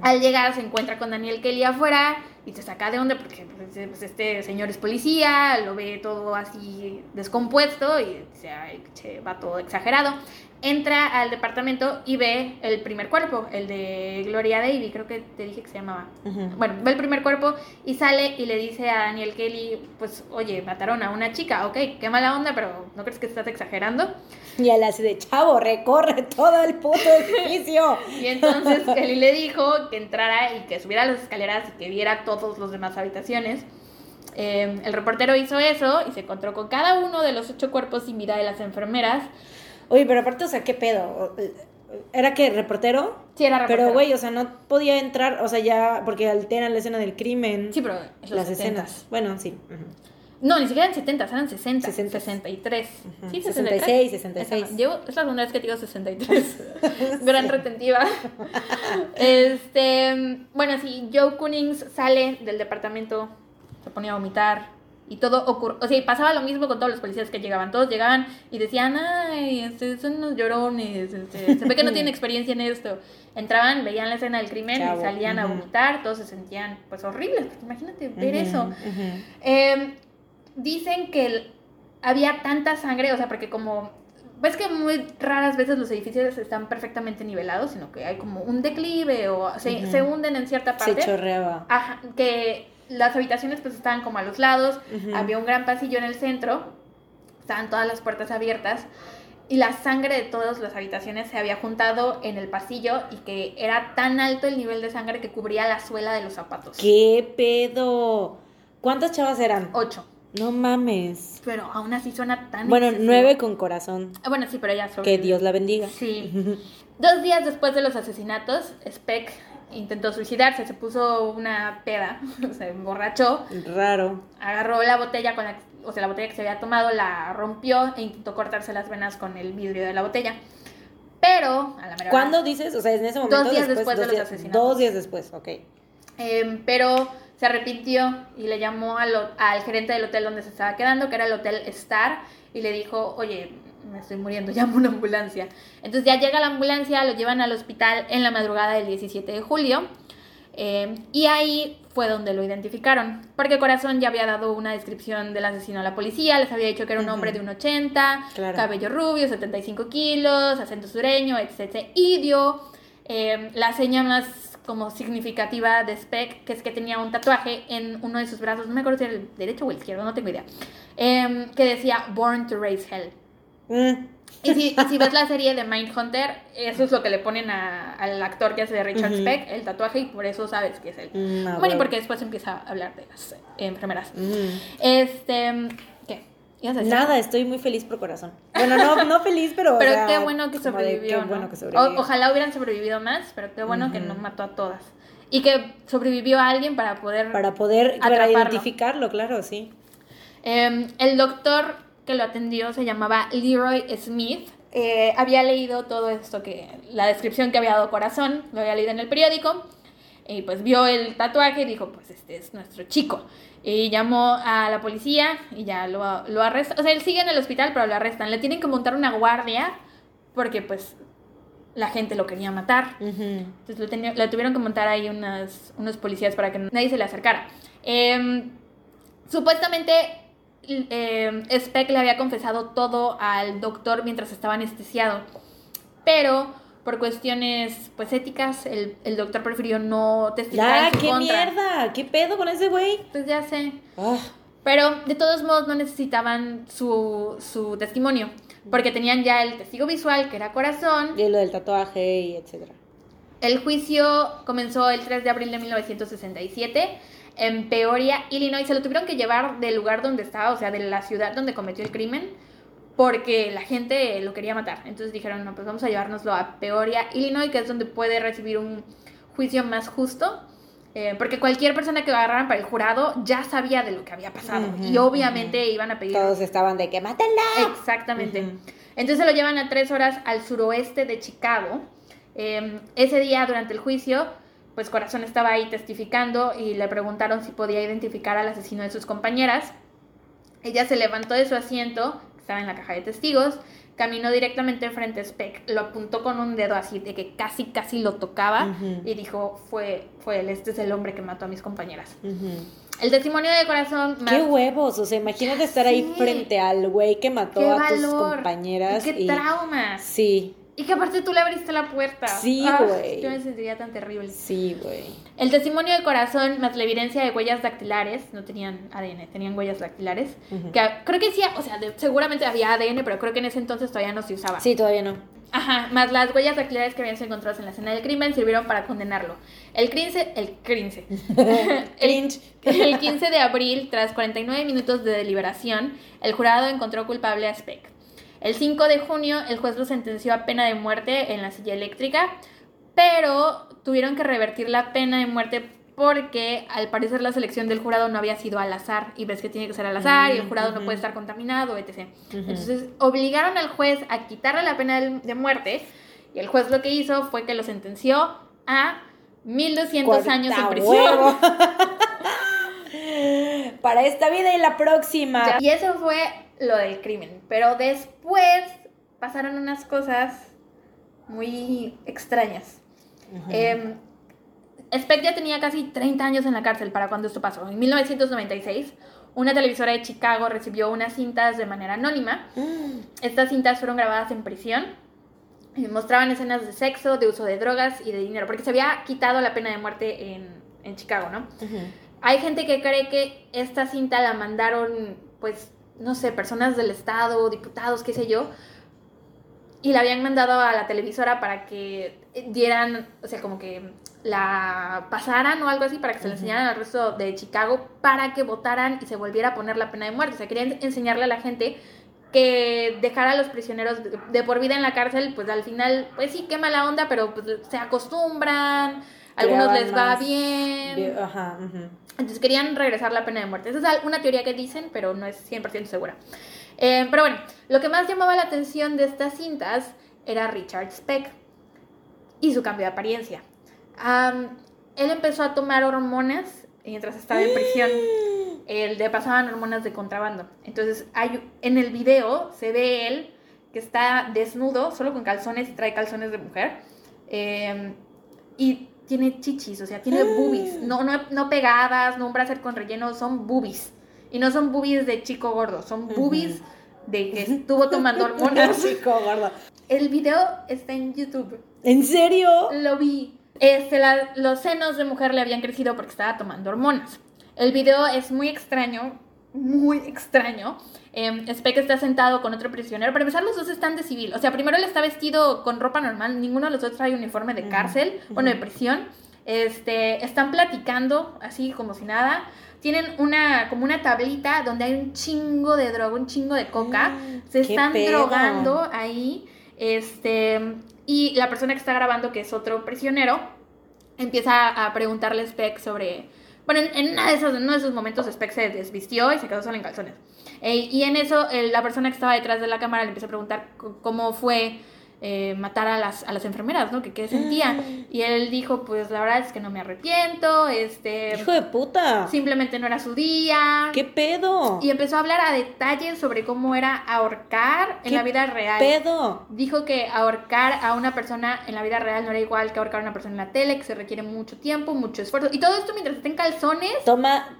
Al llegar se encuentra con Daniel Kelly afuera y se saca de onda porque pues, pues, este señor es policía, lo ve todo así descompuesto y dice, ay, che, va todo exagerado. Entra al departamento y ve el primer cuerpo, el de Gloria Davy, creo que te dije que se llamaba. Bueno, ve el primer cuerpo y sale y le dice a Daniel Kelly, pues, oye, mataron a una chica, ok, qué mala onda, pero ¿no crees que estás exagerando? Y él así de chavo, recorre todo el puto [laughs] edificio. Y entonces Kelly le dijo que entrara y que subiera las escaleras y que viera todas las demás habitaciones. Eh, el reportero hizo eso y se encontró con cada uno de los ocho cuerpos sin vida de las enfermeras. Oye, pero aparte, o sea, ¿qué pedo? ¿Era que reportero? Sí, era reportero. Pero, güey, o sea, no podía entrar, o sea, ya, porque alteran la escena del crimen. Sí, pero los las 70s. escenas. Bueno, sí. ujú. No, ni siquiera eran 70, eran 60, 60. 63. Ujú. Sí, 66, 63. 66. Esa- Llevo, es la segunda vez que digo 63. [laughs] [laughs] Gran retentiva. este, bueno, sí, Joe Cunnings sale del departamento, se ponía a vomitar y todo ocurrió. O sea, y pasaba lo mismo con todos los policías que llegaban. Todos llegaban y decían, ay, este, son unos llorones, este, se ve que no tienen [laughs] experiencia en esto. Entraban, veían la escena del crimen Chavo, y salían a vomitar, todos se sentían pues horribles. Imagínate ver eso. Eh, dicen que había tanta sangre, o sea, porque como ves que muy raras veces los edificios están perfectamente nivelados, sino que hay como un declive o se, se hunden en cierta Se parte. chorreaba. Ajá, que las habitaciones pues estaban como a los lados, había un gran pasillo en el centro, estaban todas las puertas abiertas y la sangre de todas las habitaciones se había juntado en el pasillo y que era tan alto el nivel de sangre que cubría la suela de los zapatos. ¿Qué pedo? ¿Cuántas chavas eran? Ocho. No mames. Pero aún así suena tan Bueno, excesivo. nueve con corazón. Ah, Bueno, sí, pero ya Que sobrevivió. Dios la bendiga. Sí. [laughs] Dos días después de los asesinatos, Speck intentó suicidarse, se puso una peda, [laughs] se emborrachó, Raro. agarró la botella con la, o sea, la botella que se había tomado, la rompió e intentó cortarse las venas con el vidrio de la botella. Pero, a la mera ¿Cuándo hora, dices? O sea, en ese momento. días después de dos los días- asesinatos. Dos días después, ok. eh, pero se arrepintió y le llamó al, al gerente del hotel donde se estaba quedando, que era el Hotel Star, y le dijo, oye, me estoy muriendo, [laughs] llamo una ambulancia. Entonces ya llega la ambulancia, lo llevan al hospital en la madrugada del 17 de julio, eh, y ahí fue donde lo identificaron, porque Corazón ya había dado una descripción del asesino a la policía, les había dicho que era un hombre de un 80, Claro. cabello rubio, 75 kilos, acento sureño, etc. Y dio eh, la seña más como significativa de Speck, que es que tenía un tatuaje en uno de sus brazos, no me acuerdo si era el derecho o el izquierdo, no tengo idea, em, que decía Born to Raise Hell. Mm, Y si, y si ves la serie de Mindhunter, eso es lo que le ponen a- al actor que hace de Richard. Speck, el tatuaje, y por eso sabes que es él. Mm, bueno, y porque después empieza a hablar de las eh, enfermeras. mm. Este, ¿qué? ¿Ibas a decir? Nada, estoy muy feliz por corazón. Bueno, no, no feliz, pero. o Pero sea, qué bueno que de sobrevivió. Qué ¿no? bueno que O- sobrevivió. ojalá hubieran sobrevivido más, pero qué bueno que no mató a todas. Y que sobrevivió a alguien para poder. Para poder para identificarlo, claro, sí. Eh, el doctor que lo atendió se llamaba Leroy Smith. Eh, había leído todo esto que. La descripción que había dado Corazón, lo había leído en el periódico. Y pues vio el tatuaje y dijo: Pues este es nuestro chico. Y llamó a la policía y ya lo, lo arrestan. O sea, él sigue en el hospital, pero lo arrestan. Le tienen que montar una guardia porque, pues, la gente lo quería matar. Entonces lo, lo tuvieron que montar ahí unas, unos policías para que nadie se le acercara. Em, Supuestamente, eh, Speck le había confesado todo al doctor mientras estaba anestesiado, pero por cuestiones pues éticas, el, el doctor prefirió no testificar ¡Ah, qué contra. mierda! ¿Qué pedo con ese güey? Pues ya sé. Ah, Pero de todos modos no necesitaban su, su testimonio, porque tenían ya el testigo visual, que era corazón. y lo del tatuaje y etcétera. El juicio comenzó el 3 de abril de 1967 en Peoria, Illinois. Se lo tuvieron que llevar del lugar donde estaba, o sea, de la ciudad donde cometió el crimen, porque la gente lo quería matar. Entonces dijeron, no, pues vamos a llevárnoslo a Peoria, Illinois, que es donde puede recibir un juicio más justo. eh, porque cualquier persona que agarraran para el jurado ya sabía de lo que había pasado. Y obviamente iban a pedir Todos estaban de que mátenla. Exactamente. Ujú. Entonces se lo llevan a tres horas al suroeste de Chicago. Eh, ese día, durante el juicio, pues Corazón estaba ahí testificando y le preguntaron si podía identificar al asesino de sus compañeras. Ella se levantó de su asiento, que estaba en la caja de testigos, caminó directamente frente a Speck, lo apuntó con un dedo así, de que casi, casi lo tocaba, y dijo, fue, fue él, este es el hombre que mató a mis compañeras. El testimonio de Corazón más... Qué huevos, o sea, imagínate estar ahí frente al güey que mató a tus compañeras. qué y- trauma. Sí, Y que aparte tú le abriste la puerta. Sí, Ah, güey. Yo me sentiría tan terrible. sí, güey. El testimonio de corazón más la evidencia de huellas dactilares, no tenían ADN, tenían huellas dactilares. Que creo que sí, o sea, de- seguramente había ADN, pero creo que en ese entonces todavía no se usaba. Sí, todavía no. Ajá, más las huellas dactilares que habían sido encontradas en la escena del crimen sirvieron para condenarlo. El 15, el 15. [laughs] Cringe. El 15 de abril, tras 49 minutos de deliberación, el jurado encontró culpable a Speck. El 5 de junio, el juez lo sentenció a pena de muerte en la silla eléctrica, pero tuvieron que revertir la pena de muerte porque al parecer la selección del jurado no había sido al azar y ves que tiene que ser al azar y el jurado no puede estar contaminado, etc. Entonces obligaron al juez a quitarle la pena de de muerte y el juez lo que hizo fue que lo sentenció a 1200 años en Corta prisión. huevo. [laughs] Para esta vida y la próxima. Ya. Y eso fue lo del crimen. Pero después pasaron unas cosas muy extrañas. Eh, Speck ya tenía casi 30 años en la cárcel para cuando esto pasó. En 1996, una televisora de Chicago recibió unas cintas de manera anónima. Mm. Estas cintas fueron grabadas en prisión y mostraban escenas de sexo, de uso de drogas y de dinero, porque se había quitado la pena de muerte en, en Chicago, ¿no? Hay gente que cree que esta cinta la mandaron, pues, no sé, personas del Estado, diputados, qué sé yo, y la habían mandado a la televisora para que dieran, o sea, como que la pasaran o algo así, para que se la enseñaran al resto de Chicago, para que votaran y se volviera a poner la pena de muerte. O sea, querían enseñarle a la gente que dejar a los prisioneros de, de por vida en la cárcel, pues al final, pues sí, qué mala onda, pero pues se acostumbran, algunos les va bien. Ajá. ujú. Entonces querían regresar la pena de muerte. Esa es una teoría que dicen, pero no es 100% segura. Eh, pero bueno, lo que más llamaba la atención de estas cintas era Richard Speck y su cambio de apariencia. Am, él empezó a tomar hormonas mientras estaba en prisión. [gasps] Él le pasaban hormonas de contrabando. Entonces, hay, en el video se ve él que está desnudo, solo con calzones y trae calzones de mujer. Eh, y tiene chichis, o sea, tiene boobies. No, no, no pegadas, no un brasier con relleno, son boobies. Y no son boobies de chico gordo, son boobies de que estuvo tomando hormonas. [laughs] Chico gordo. El video está en YouTube. ¿En serio? Lo vi. Este, la- los senos de mujer le habían crecido porque estaba tomando hormonas. El video es muy extraño, muy extraño. Eh, Speck está sentado con otro prisionero. Para empezar, los dos están de civil. O sea, primero él está vestido con ropa normal. Ninguno de los dos trae uniforme de cárcel, bueno, de prisión. Este, están platicando así como si nada. Tienen una, como una tablita donde hay un chingo de droga, un chingo de coca. Mm, Se están pedo. drogando ahí. Este, y la persona que está grabando, que es otro prisionero, empieza a preguntarle a Speck sobre. Bueno, en, en una de esos, en uno de esos momentos, Speck se desvistió y se quedó solo en calzones. Eh, y en eso, el- la persona que estaba detrás de la cámara le empieza a preguntar cómo fue eh, matar a las, a las enfermeras, ¿no? Que qué sentía. Y él dijo: Pues la verdad es que no me arrepiento, este. Hijo de puta. Simplemente no era su día. ¿Qué pedo? Y empezó a hablar a detalle sobre cómo era ahorcar en ¿Qué la vida real. pedo? Dijo que ahorcar a una persona en la vida real no era igual que ahorcar a una persona en la tele, que se requiere mucho tiempo, mucho esfuerzo. Y todo esto mientras está en calzones. Toma.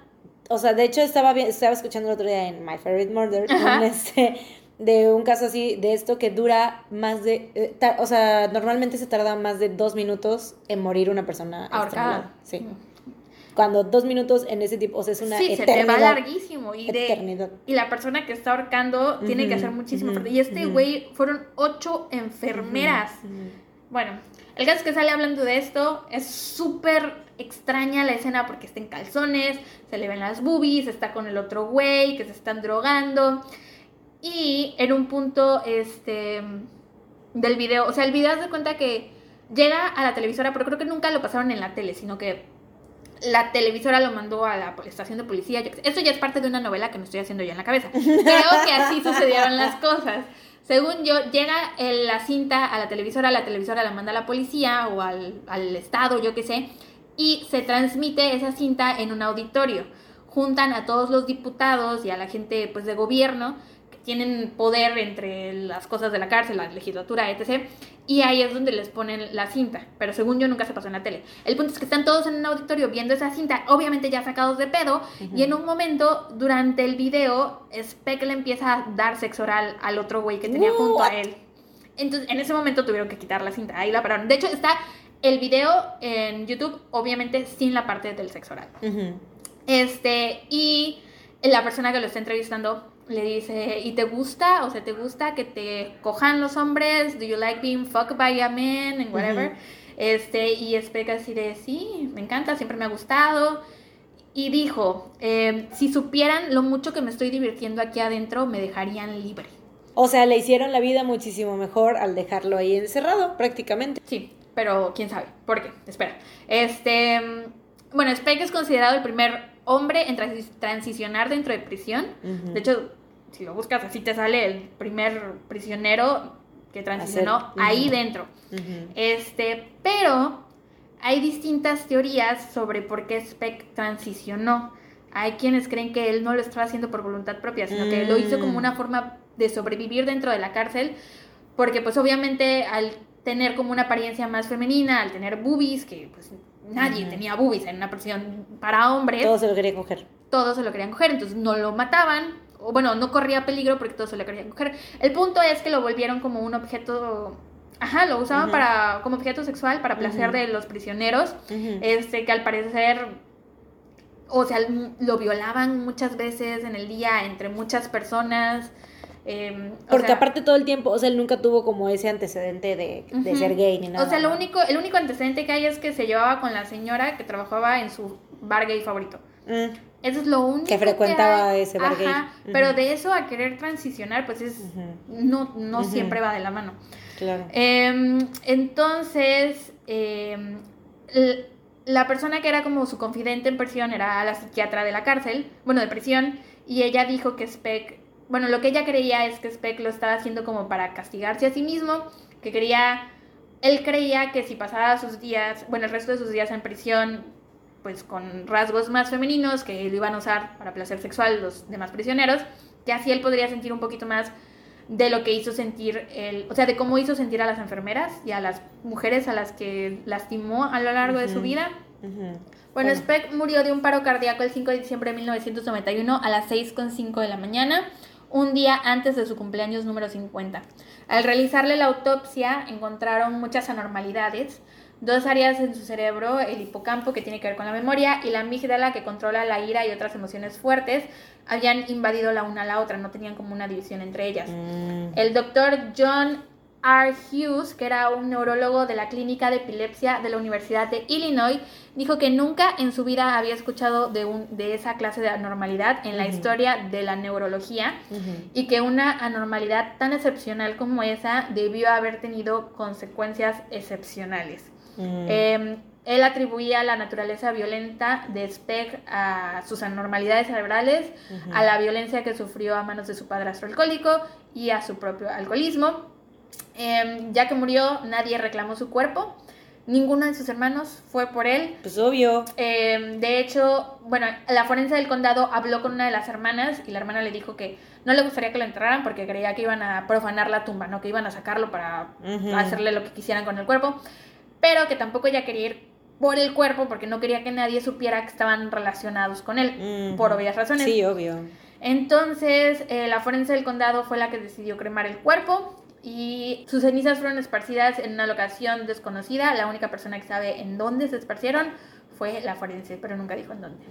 o sea, de hecho estaba, bien, estaba escuchando el otro día en My Favorite Murder, un, este, de un caso así, de esto que dura más de, eh, o sea, normalmente se tarda más de dos minutos en morir una persona Ahorcada. Sí. Cuando dos minutos en ese tipo, o sea, es una sí, se te va larguísimo. Y, de, Eternidad. y la persona que está ahorcando tiene que hacer muchísimo. Y este güey fueron ocho enfermeras. Bueno, el caso es que sale hablando de esto. Es súper extraña la escena porque está en calzones, se le ven las boobies, está con el otro güey, que se están drogando. Y en un punto este, del video, o sea, el video se cuenta que llega a la televisora, pero creo que nunca lo pasaron en la tele, sino que la televisora lo mandó a la estación de policía. Esto ya es parte de una novela que me estoy haciendo yo en la cabeza. [laughs] Creo que así sucedieron las cosas. Según yo, llega el- la cinta a la televisora, la televisora la manda a la policía o al, al estado, yo qué sé, y se transmite esa cinta en un auditorio. Juntan a todos los diputados y a la gente pues, de gobierno tienen poder entre las cosas de la cárcel, la legislatura, etc. Y ahí es donde les ponen la cinta. Pero según yo nunca se pasó en la tele. El punto es que están todos en un auditorio viendo esa cinta, obviamente ya sacados de pedo. Y en un momento, durante el video, Speck le empieza a dar sexo oral al otro güey que tenía junto a What? él. Entonces, en ese momento tuvieron que quitar la cinta. Ahí la pararon. De hecho, está el video en YouTube, obviamente sin la parte del sexo oral. Ujú. Este, y la persona que lo está entrevistando le dice, ¿y te gusta? O sea, ¿te gusta que te cojan los hombres? ¿Do you like being fucked by a man? And whatever. Este, y Speck así de, sí, me encanta, siempre me ha gustado. Y dijo, eh, si supieran lo mucho que me estoy divirtiendo aquí adentro, me dejarían libre. O sea, le hicieron la vida muchísimo mejor al dejarlo ahí encerrado, prácticamente. Sí, pero quién sabe. ¿Por qué? Espera. Este. mm, Bueno, Speck es considerado el primer hombre en transi- transicionar dentro de prisión. De hecho, si lo buscas así te sale el primer prisionero que transicionó Hacer- ahí dentro. Este, pero hay distintas teorías sobre por qué Speck transicionó. Hay quienes creen que él no lo estaba haciendo por voluntad propia, sino que lo hizo como Mm. una forma de sobrevivir dentro de la cárcel, porque pues obviamente al tener como una apariencia más femenina, al tener boobies, que pues nadie tenía boobies en una prisión para hombres, Todo se lo quería coger. todos se lo querían coger, entonces no lo mataban, o bueno, no corría peligro porque todos se lo querían coger. El punto es que lo volvieron como un objeto, ajá, lo usaban para como objeto sexual para placer de los prisioneros, este que al parecer o sea, lo violaban muchas veces en el día entre muchas personas. Eh, o Porque sea, aparte todo el tiempo, o sea, él nunca tuvo como ese antecedente de, ser gay ni nada. O sea, lo único, el único antecedente que hay es que se llevaba con la señora que trabajaba en su bar gay favorito. Mm. Eso es lo único Que frecuentaba hay. ese bar gay. Pero de eso a querer transicionar, pues es no, no siempre va de la mano. Claro. Em, entonces, em, la persona que era como su confidente en prisión era la psiquiatra de la cárcel, bueno, de prisión, y ella dijo que Speck, bueno, lo que ella creía es que Speck lo estaba haciendo como para castigarse a sí mismo, que quería, él creía que si pasaba sus días, bueno, el resto de sus días en prisión, pues con rasgos más femeninos que lo iban a usar para placer sexual los demás prisioneros, que así él podría sentir un poquito más de lo que hizo sentir el, o sea, de cómo hizo sentir a las enfermeras y a las mujeres a las que lastimó a lo largo de su vida. Bueno. Speck murió de un paro cardíaco el 5 de diciembre de 1991 a las 6.05 de la mañana, un día antes de su cumpleaños número 50. Al realizarle la autopsia encontraron muchas anormalidades, dos áreas en su cerebro, el hipocampo que tiene que ver con la memoria y la amígdala que controla la ira y otras emociones fuertes, habían invadido la una a la otra, no tenían como una división entre ellas. Mm. El doctor John R. Hughes, que era un neurólogo de la Clínica de Epilepsia de la Universidad de Illinois, dijo que nunca en su vida había escuchado de, un, de esa clase de anormalidad en la historia de la neurología y que una anormalidad tan excepcional como esa debió haber tenido consecuencias excepcionales. Mm. Eh, él atribuía la naturaleza violenta de Speck a sus anormalidades cerebrales, a la violencia que sufrió a manos de su padrastro alcohólico y a su propio alcoholismo. Eh, ya que murió, nadie reclamó su cuerpo. Ninguno de sus hermanos fue por él. Pues obvio. Eh, de hecho, bueno, la forense del condado habló con una de las hermanas y la hermana le dijo que no le gustaría que lo enterraran porque creía que iban a profanar la tumba, no que iban a sacarlo para hacerle lo que quisieran con el cuerpo, pero que tampoco ella quería ir por el cuerpo porque no quería que nadie supiera que estaban relacionados con él, por obvias razones. Sí, obvio. Entonces, eh, la forense del condado fue la que decidió cremar el cuerpo y sus cenizas fueron esparcidas en una locación desconocida. La única persona que sabe en dónde se esparcieron fue la forense, pero nunca dijo en dónde.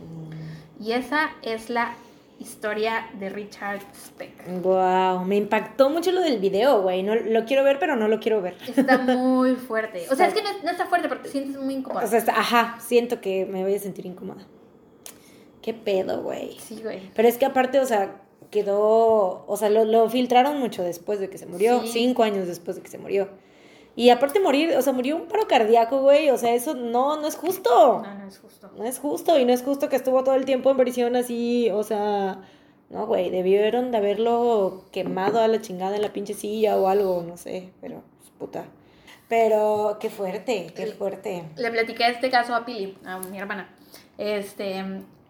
Y esa es la historia de Richard Speck. Wow, me impactó mucho lo del video, güey. No, lo quiero ver, pero no lo quiero ver. Está [laughs] muy fuerte. O sea, es que no, no está fuerte, pero te sientes muy incómodo. O sea, está- ajá, siento que me voy a sentir incómoda. Qué pedo, güey. sí, güey. Pero es que aparte, o sea, quedó, o sea, lo, lo filtraron mucho después de que se murió, Sí. cinco años después de que se murió. Y aparte morir, o sea, murió un paro cardíaco, güey, o sea, eso no, no es justo. No, no es justo. No es justo, y no es justo que estuvo todo el tiempo en prisión así, o sea, no, güey, debieron de haberlo quemado a la chingada en la pinche silla o algo, no sé, pero, pues, puta. Pero, qué fuerte, qué fuerte. Le platiqué este caso a Pili, a mi hermana. Este,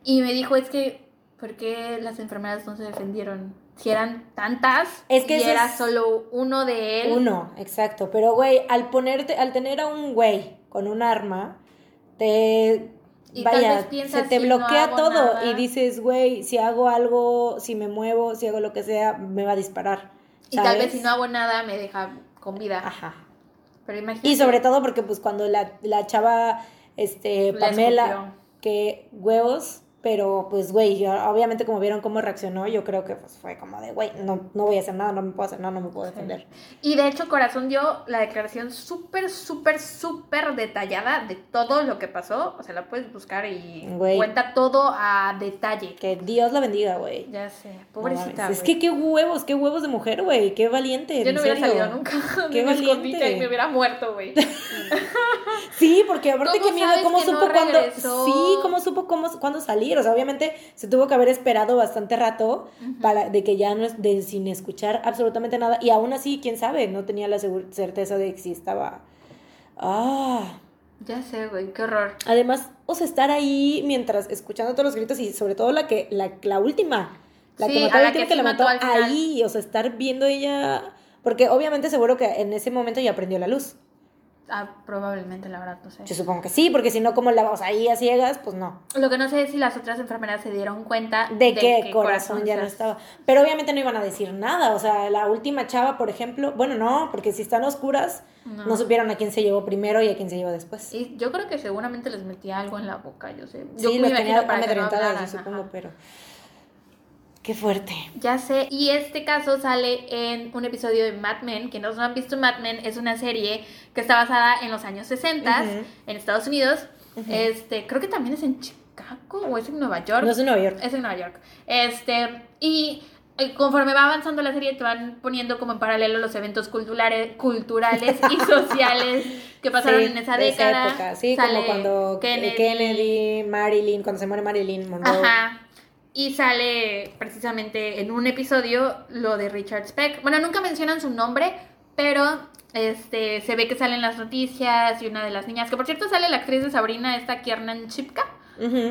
y me dijo, es que, ¿por qué las enfermeras no se defendieron? Si eran tantas, Es que y era es- solo uno de él. Uno, exacto. Pero, güey, al ponerte, al tener a un güey con un arma, te. Y vaya, piensas, se te si bloquea todo nada- y dices, güey, si hago algo, si me muevo, si hago lo que sea, me va a disparar. Y tal vez si no hago nada me deja con vida. Ajá. Pero imagínate. Y sobre todo porque, pues, cuando la, la chava, este, Pamela, que huevos, pero, pues, güey, obviamente como vieron cómo reaccionó, yo creo que, pues, fue como de, güey, no, no voy a hacer nada, no me puedo hacer nada, no me puedo defender. Y de hecho, Corazón dio la declaración súper, súper, súper detallada de todo lo que pasó. O sea, la puedes buscar y cuenta todo a detalle. Que Dios la bendiga, güey. Ya sé, pobrecita. es que qué huevos, qué huevos de mujer, güey. Qué valiente. Yo no hubiera serio. salido nunca Qué valiente. y me hubiera muerto, güey. [laughs] Sí, porque aparte ¿Cómo qué miedo, cómo que no supo cuándo. Sí, cómo supo cómo, cuándo salir. O sea, obviamente se tuvo que haber esperado bastante rato para de que ya no de sin escuchar absolutamente nada. Y aún así, quién sabe, no tenía la certeza de que sí estaba. Ah. Ya sé, güey, qué horror. Además, o sea, estar ahí mientras escuchando todos los gritos y sobre todo la que, la, la última, la Sí, que mató a la que la mató ahí, o sea, estar viendo ella, porque obviamente seguro que en ese momento ya prendió la luz. Ah, probablemente, la verdad, no sé. Yo supongo que sí, porque si no, como la vamos ahí a ciegas, pues no. Lo que no sé es si las otras enfermeras se dieron cuenta De, que, corazón ya se- no estaba. Pero obviamente no iban a decir nada, o sea, la última chava, por ejemplo, bueno, no, porque si están oscuras, no, No. supieron a quién se llevó primero y a quién se llevó después. Y yo creo que seguramente les metía algo en la boca, yo sé. Sí, Yo los me tenía imagino para que no hablaran, yo supongo, ajá. pero... Qué fuerte. Ya sé, y este caso sale en un episodio de Mad Men. Quienes no han visto Mad Men, es una serie que está basada en los años 60 Ujú. en Estados Unidos. Este, creo que también es en Chicago o es en Nueva York. No es en Nueva York. Es en Nueva York. Este, y eh, conforme va avanzando la serie, te van poniendo como en paralelo los eventos culturales, culturales y [laughs] sociales que pasaron Sí, en esa década. época, Sí, Sale como cuando Kennedy. Kennedy. Marilyn, cuando se muere Marilyn Monroe. Ajá. Y sale precisamente en un episodio lo de Richard Speck. Bueno, nunca mencionan su nombre, pero este se ve que salen las noticias y una de las niñas, que por cierto sale la actriz de Sabrina, esta Kiernan Chipka.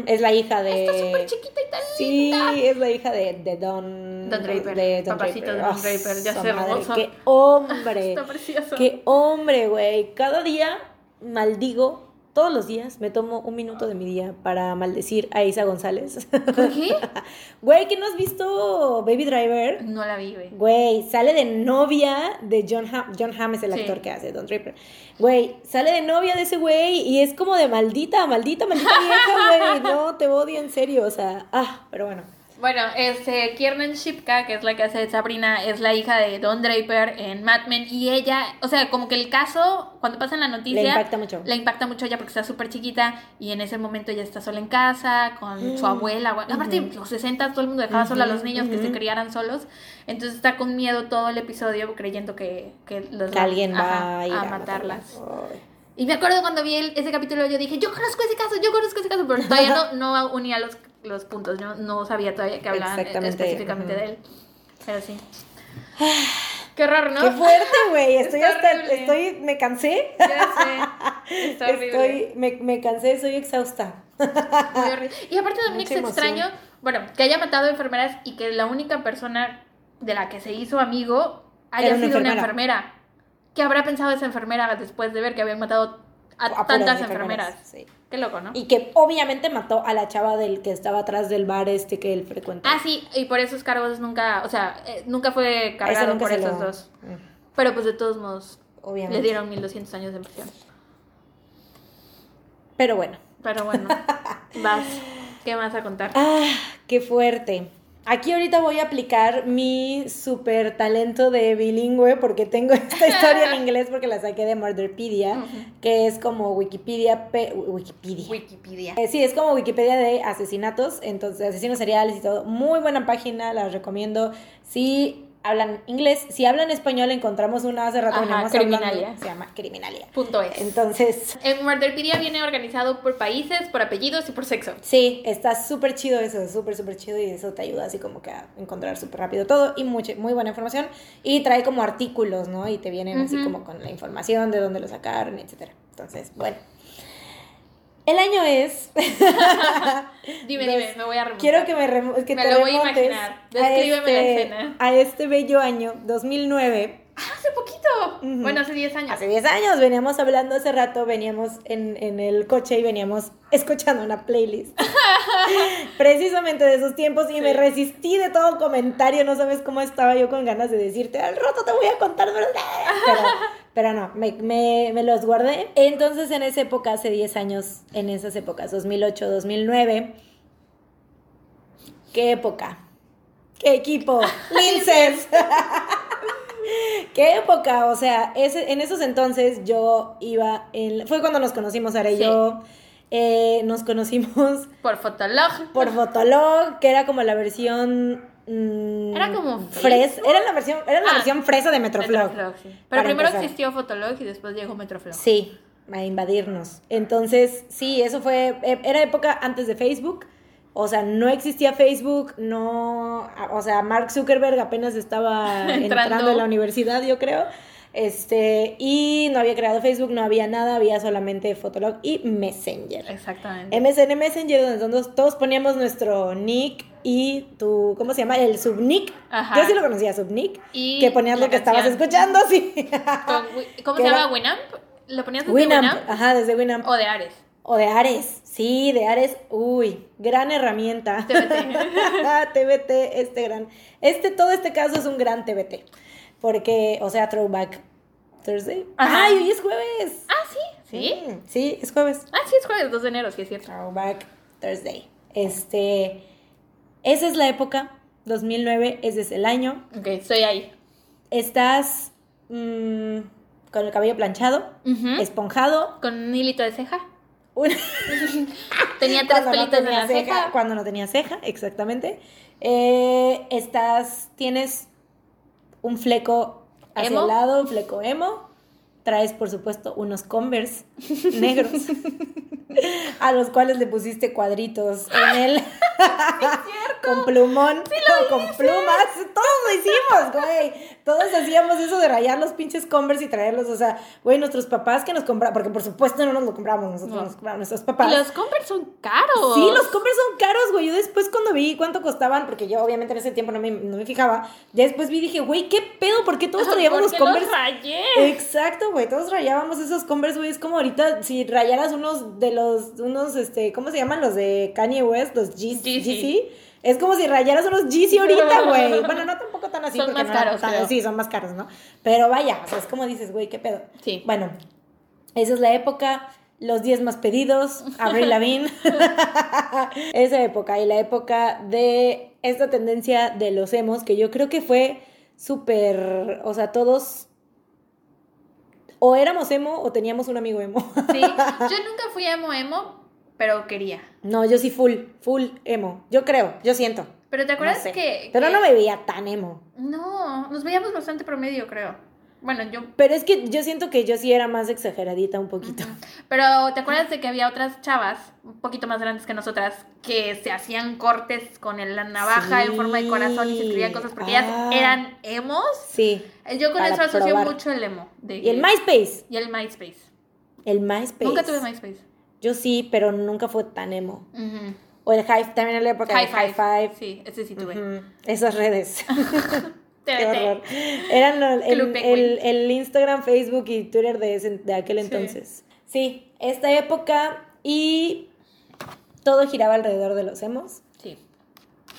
Es la hija de... Está súper chiquita y tan Sí, linda. es la hija de, de Don... Don Draper, De Don papacito Draper. de Don Ah, Draper, ya madre, hermoso. Qué hombre. [laughs] Está precioso. Qué hombre, güey. Cada día maldigo, todos los días me tomo un minuto de mi día para maldecir a Isa González. ¿Por qué? [laughs] Güey, ¿que no has visto Baby Driver? No la vi, güey. Güey, sale de novia de John Hamm. John Hamm es el Sí. actor que hace Don Draper. Güey, sale de novia de ese güey y es como de maldita, maldita, maldita vieja, güey. No, te odio en serio, o sea, ah, pero bueno. Bueno, este, Kiernan Shipka, que es la que hace de Sabrina, es la hija de Don Draper en Mad Men. Y ella, o sea, como que el caso, cuando pasa en la noticia... Le impacta mucho. Le impacta mucho ella porque está súper chiquita y en ese momento ella está sola en casa con su Mm. abuela. güey. Aparte, los 60 todo el mundo dejaba sola a los niños que se criaran solos. Entonces está con miedo todo el episodio creyendo que, que, los Que alguien va ajá, a ir a, matarlas. Y me acuerdo cuando vi el- ese capítulo, yo dije, yo conozco ese caso, yo conozco ese caso, pero todavía [laughs] no, no unía los, los puntos, yo no sabía todavía que hablaban específicamente de él. Pero sí. Qué raro, ¿no? Qué fuerte, güey. [laughs] Estoy hasta, horrible. estoy, me cansé. Ya sé. Está [laughs] horrible. Estoy, me, me cansé, estoy exhausta. Muy horrible. Y aparte es [laughs] emoción. extraño, bueno, que haya matado enfermeras y que la única persona de la que se hizo amigo haya una sido una enfermera. enfermera. ¿Qué habrá pensado esa enfermera después de ver que habían matado a, A tantas enfermeras? Sí. Qué loco, ¿no? Y que obviamente mató a la chava del que estaba atrás del bar este que él frecuentó. Ah, sí, y por esos cargos nunca, o sea, eh, nunca fue cargado nunca por esos lo- dos. Mm, Pero pues de todos modos, Obviamente. le dieron 1200 años de prisión. Pero bueno. Pero bueno, [laughs] vas. ¿Qué más a contar? Ah, qué fuerte. Aquí ahorita voy a aplicar mi super talento de bilingüe porque tengo [laughs] esta historia en inglés porque la saqué de Murderpedia, que es como Wikipedia, pe- Wikipedia. Wikipedia. Eh, sí, es como Wikipedia de asesinatos, entonces asesinos seriales y todo. Muy buena página, la recomiendo. Si hablan inglés, si hablan español, encontramos una hace rato Ajá, Criminalia. hablando, se llama Criminalia. Punto es. Entonces, En Murderpedia viene organizado por países, por apellidos y por sexo. sí, está súper chido eso, súper, súper chido y eso te ayuda así como que a encontrar súper rápido todo y mucha, muy buena información. Y trae como artículos, ¿no? Y te vienen así Ujú. como con la información de dónde lo sacaron, etcétera. Entonces, bueno. El año es... [laughs] Dime, Dos. dime, me voy a remontar. Quiero que me, remo- que Me te lo voy a imaginar. Descríbeme la este- escena. A este bello año, 2009. Ah, hace poquito. Bueno, hace 10 años. Hace 10 años veníamos hablando hace rato, veníamos en, en el coche y veníamos escuchando una playlist. [laughs] Precisamente de esos tiempos y me resistí de todo comentario, no sabes cómo estaba yo con ganas de decirte, al rato te voy a contar, ¿verdad? Pero, [laughs] pero no, me, me, me los guardé. Entonces en esa época, hace 10 años, en esas épocas, 2008, 2009, ¿qué época? ¿Qué equipo? [laughs] Linces. [laughs] ¿Qué época? O sea, ese, en esos entonces yo iba en... Fue cuando nos conocimos, Sara y Sí. yo. Eh, nos conocimos [laughs] Por Fotolog. por Fotolog, que era como la versión... mm, Era como Fres, Facebook. era la versión, era la Ah, versión fresa de Metroflog. Metroflog, sí. Pero primero empezar. existió Fotolog y después llegó Metroflog. Sí, a invadirnos. Entonces, sí, eso fue, e- era época antes de Facebook. O sea, no existía Facebook, no, a- o sea, Mark Zuckerberg apenas estaba [laughs] Entrando. entrando en la universidad, yo creo. Este, y no había creado Facebook, no había nada, había solamente Fotolog y Messenger. Exactamente. MSN Messenger, donde todos, todos poníamos nuestro nick y tu, ¿cómo se llama? El subnick. Ajá. Yo sí lo conocía, subnick. Y que ponías lo que estabas escuchando, sí. ¿Cómo [laughs] se llama? ¿Winamp? ¿Lo ponías desde Winamp, Winamp? ajá, desde Winamp. O de Ares. O de Ares, sí, de Ares, uy, gran herramienta. TBT. TBT, [laughs] este gran, este, todo este caso es un gran TBT, porque, o sea, Throwback Thursday. Ajá. ¡Ay, hoy es jueves! Ah, sí. ¿Sí? Mm, sí, es jueves. Ah, sí, es jueves 2 de enero, sí es cierto. Throwback Thursday. Este, esa es la época, 2009, ese es el año. Ok, estoy ahí. Estás mm, con el cabello planchado, esponjado, Con un hilito de ceja. [laughs] Tenía tres cuando no pelitos en la ceja, ceja. Cuando no tenía ceja, exactamente. Eh, estás, tienes un fleco hacia ¿Emo? el lado, un fleco emo. Traes, por supuesto, unos Converse negros [laughs] a los cuales le pusiste cuadritos en [laughs] él. con plumón, no, con plumas. Todos lo hicimos, güey. Todos hacíamos eso de rayar los pinches Converse y traerlos. O sea, güey, nuestros papás que nos compraban, porque por supuesto no nos lo compramos nosotros, No. nos compraban nuestros papás. Y los Converse son caros. Sí, los Converse son caros, güey. Yo después cuando vi cuánto costaban, porque yo obviamente en ese tiempo no me, no me fijaba, ya después vi y dije, güey, ¿qué pedo? ¿Por qué todos [laughs] traíamos ¿Por los Converse? los rayé? Exacto, güey, todos rayábamos esos Converse, güey. Es como ahorita si rayaras unos de los, unos, este, ¿cómo se llaman? Los de Kanye West, los. Yeezy. Es como si rayaras unos Yeezy [laughs] ahorita, güey. Bueno, no tampoco tan así. Son porque más no- caros, tan-. Sí, son más caros, ¿no? Pero vaya, o sea, es como dices, güey, ¿qué pedo? Sí. Bueno, esa es la época, los 10 más pedidos, Avril Lavigne. [laughs] esa época y la época de esta tendencia de los emos, que yo creo que fue súper, o sea, todos o éramos emo o teníamos un amigo emo. Sí. [laughs] Yo nunca fui emo emo, pero quería. no, yo sí full, full emo. Yo creo, yo siento. Pero ¿te No acuerdas sé. que, Pero que- no me veía tan emo. No, nos veíamos bastante promedio, creo. Bueno, yo... Pero es que yo siento que yo sí era más exageradita un poquito. Pero ¿te acuerdas de que había otras chavas, un poquito más grandes que nosotras, que se hacían cortes con el- la navaja en forma de corazón y se escribían cosas porque Ah. ellas eran emos? Sí. Yo con eso asocio probar. mucho el emo. de Y el MySpace. Y el MySpace. El MySpace. Nunca tuve MySpace. Yo sí, pero nunca fue tan emo. O el High, también en la época High del High Five. Sí, ese sí tuve. Esas redes. [laughs] Qué horror. Eran el, [laughs] el- Club Penguin. el- el Instagram, Facebook y Twitter de, ese- de aquel entonces. Sí, esta época y todo giraba alrededor de los emos.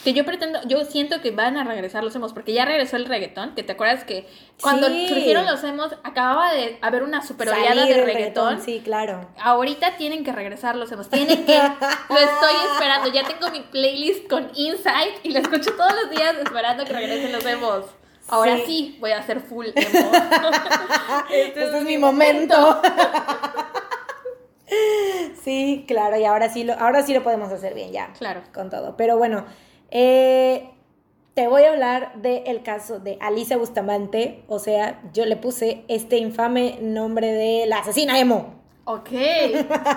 Que yo pretendo, yo siento que van a regresar los emos, porque ya regresó el reggaetón, que te acuerdas que cuando Sí. surgieron los emos, acababa de haber una super oleada de reggaetón. Sí, claro. Ahorita tienen que regresar los emos, tienen que, [laughs] lo estoy esperando, ya tengo mi playlist con Insight y lo escucho todos los días esperando que regresen los emos. Ahora Sí. sí, voy a hacer full emo. [laughs] Este, es mi momento. [laughs] sí, claro, y ahora sí lo, ahora sí lo podemos hacer bien ya. Claro. Con todo. Pero bueno, eh, te voy a hablar del caso de Alicia Bustamante. O sea, yo le puse este infame nombre de la asesina emo. Ok,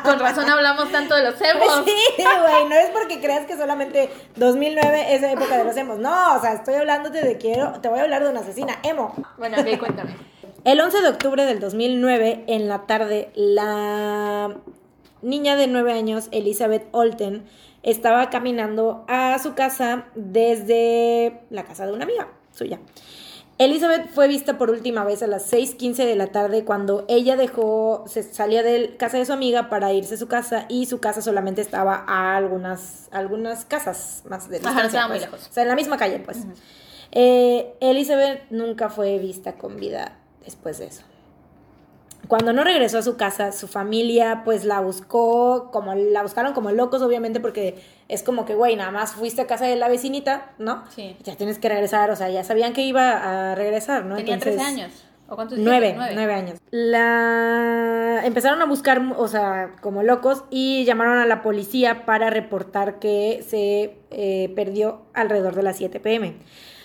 con razón hablamos tanto de los emos. [laughs] Sí, güey, no es porque creas que solamente 2009 es la época de los emos. No, o sea, estoy hablándote de quiero, te voy a hablar de una asesina emo. Bueno, ok, cuéntame. El 11 de octubre del 2009, en la tarde, la niña de 9 años, Elizabeth Olten, estaba caminando a su casa desde la casa de una amiga suya. Elizabeth fue vista por última vez a las 6:15 de la tarde cuando ella dejó, se salía de casa de su amiga para irse a su casa y su casa solamente estaba a algunas, algunas casas más de Ajá, distancia. estaba muy pues. lejos. O sea, en la misma calle, pues. Eh, Elizabeth nunca fue vista con vida después de eso. Cuando no regresó a su casa, su familia pues la buscó, como la buscaron como locos obviamente porque es como que, güey, nada más fuiste a casa de la vecinita, ¿no? Sí. Ya tienes que regresar, o sea, ya sabían que iba a regresar, ¿no? Tenía Entonces, 13 años. ¿O cuántos dijiste? Nueve, nueve años. La empezaron a buscar, o sea, como locos y llamaron a la policía para reportar que se eh, perdió alrededor de las 7 pm.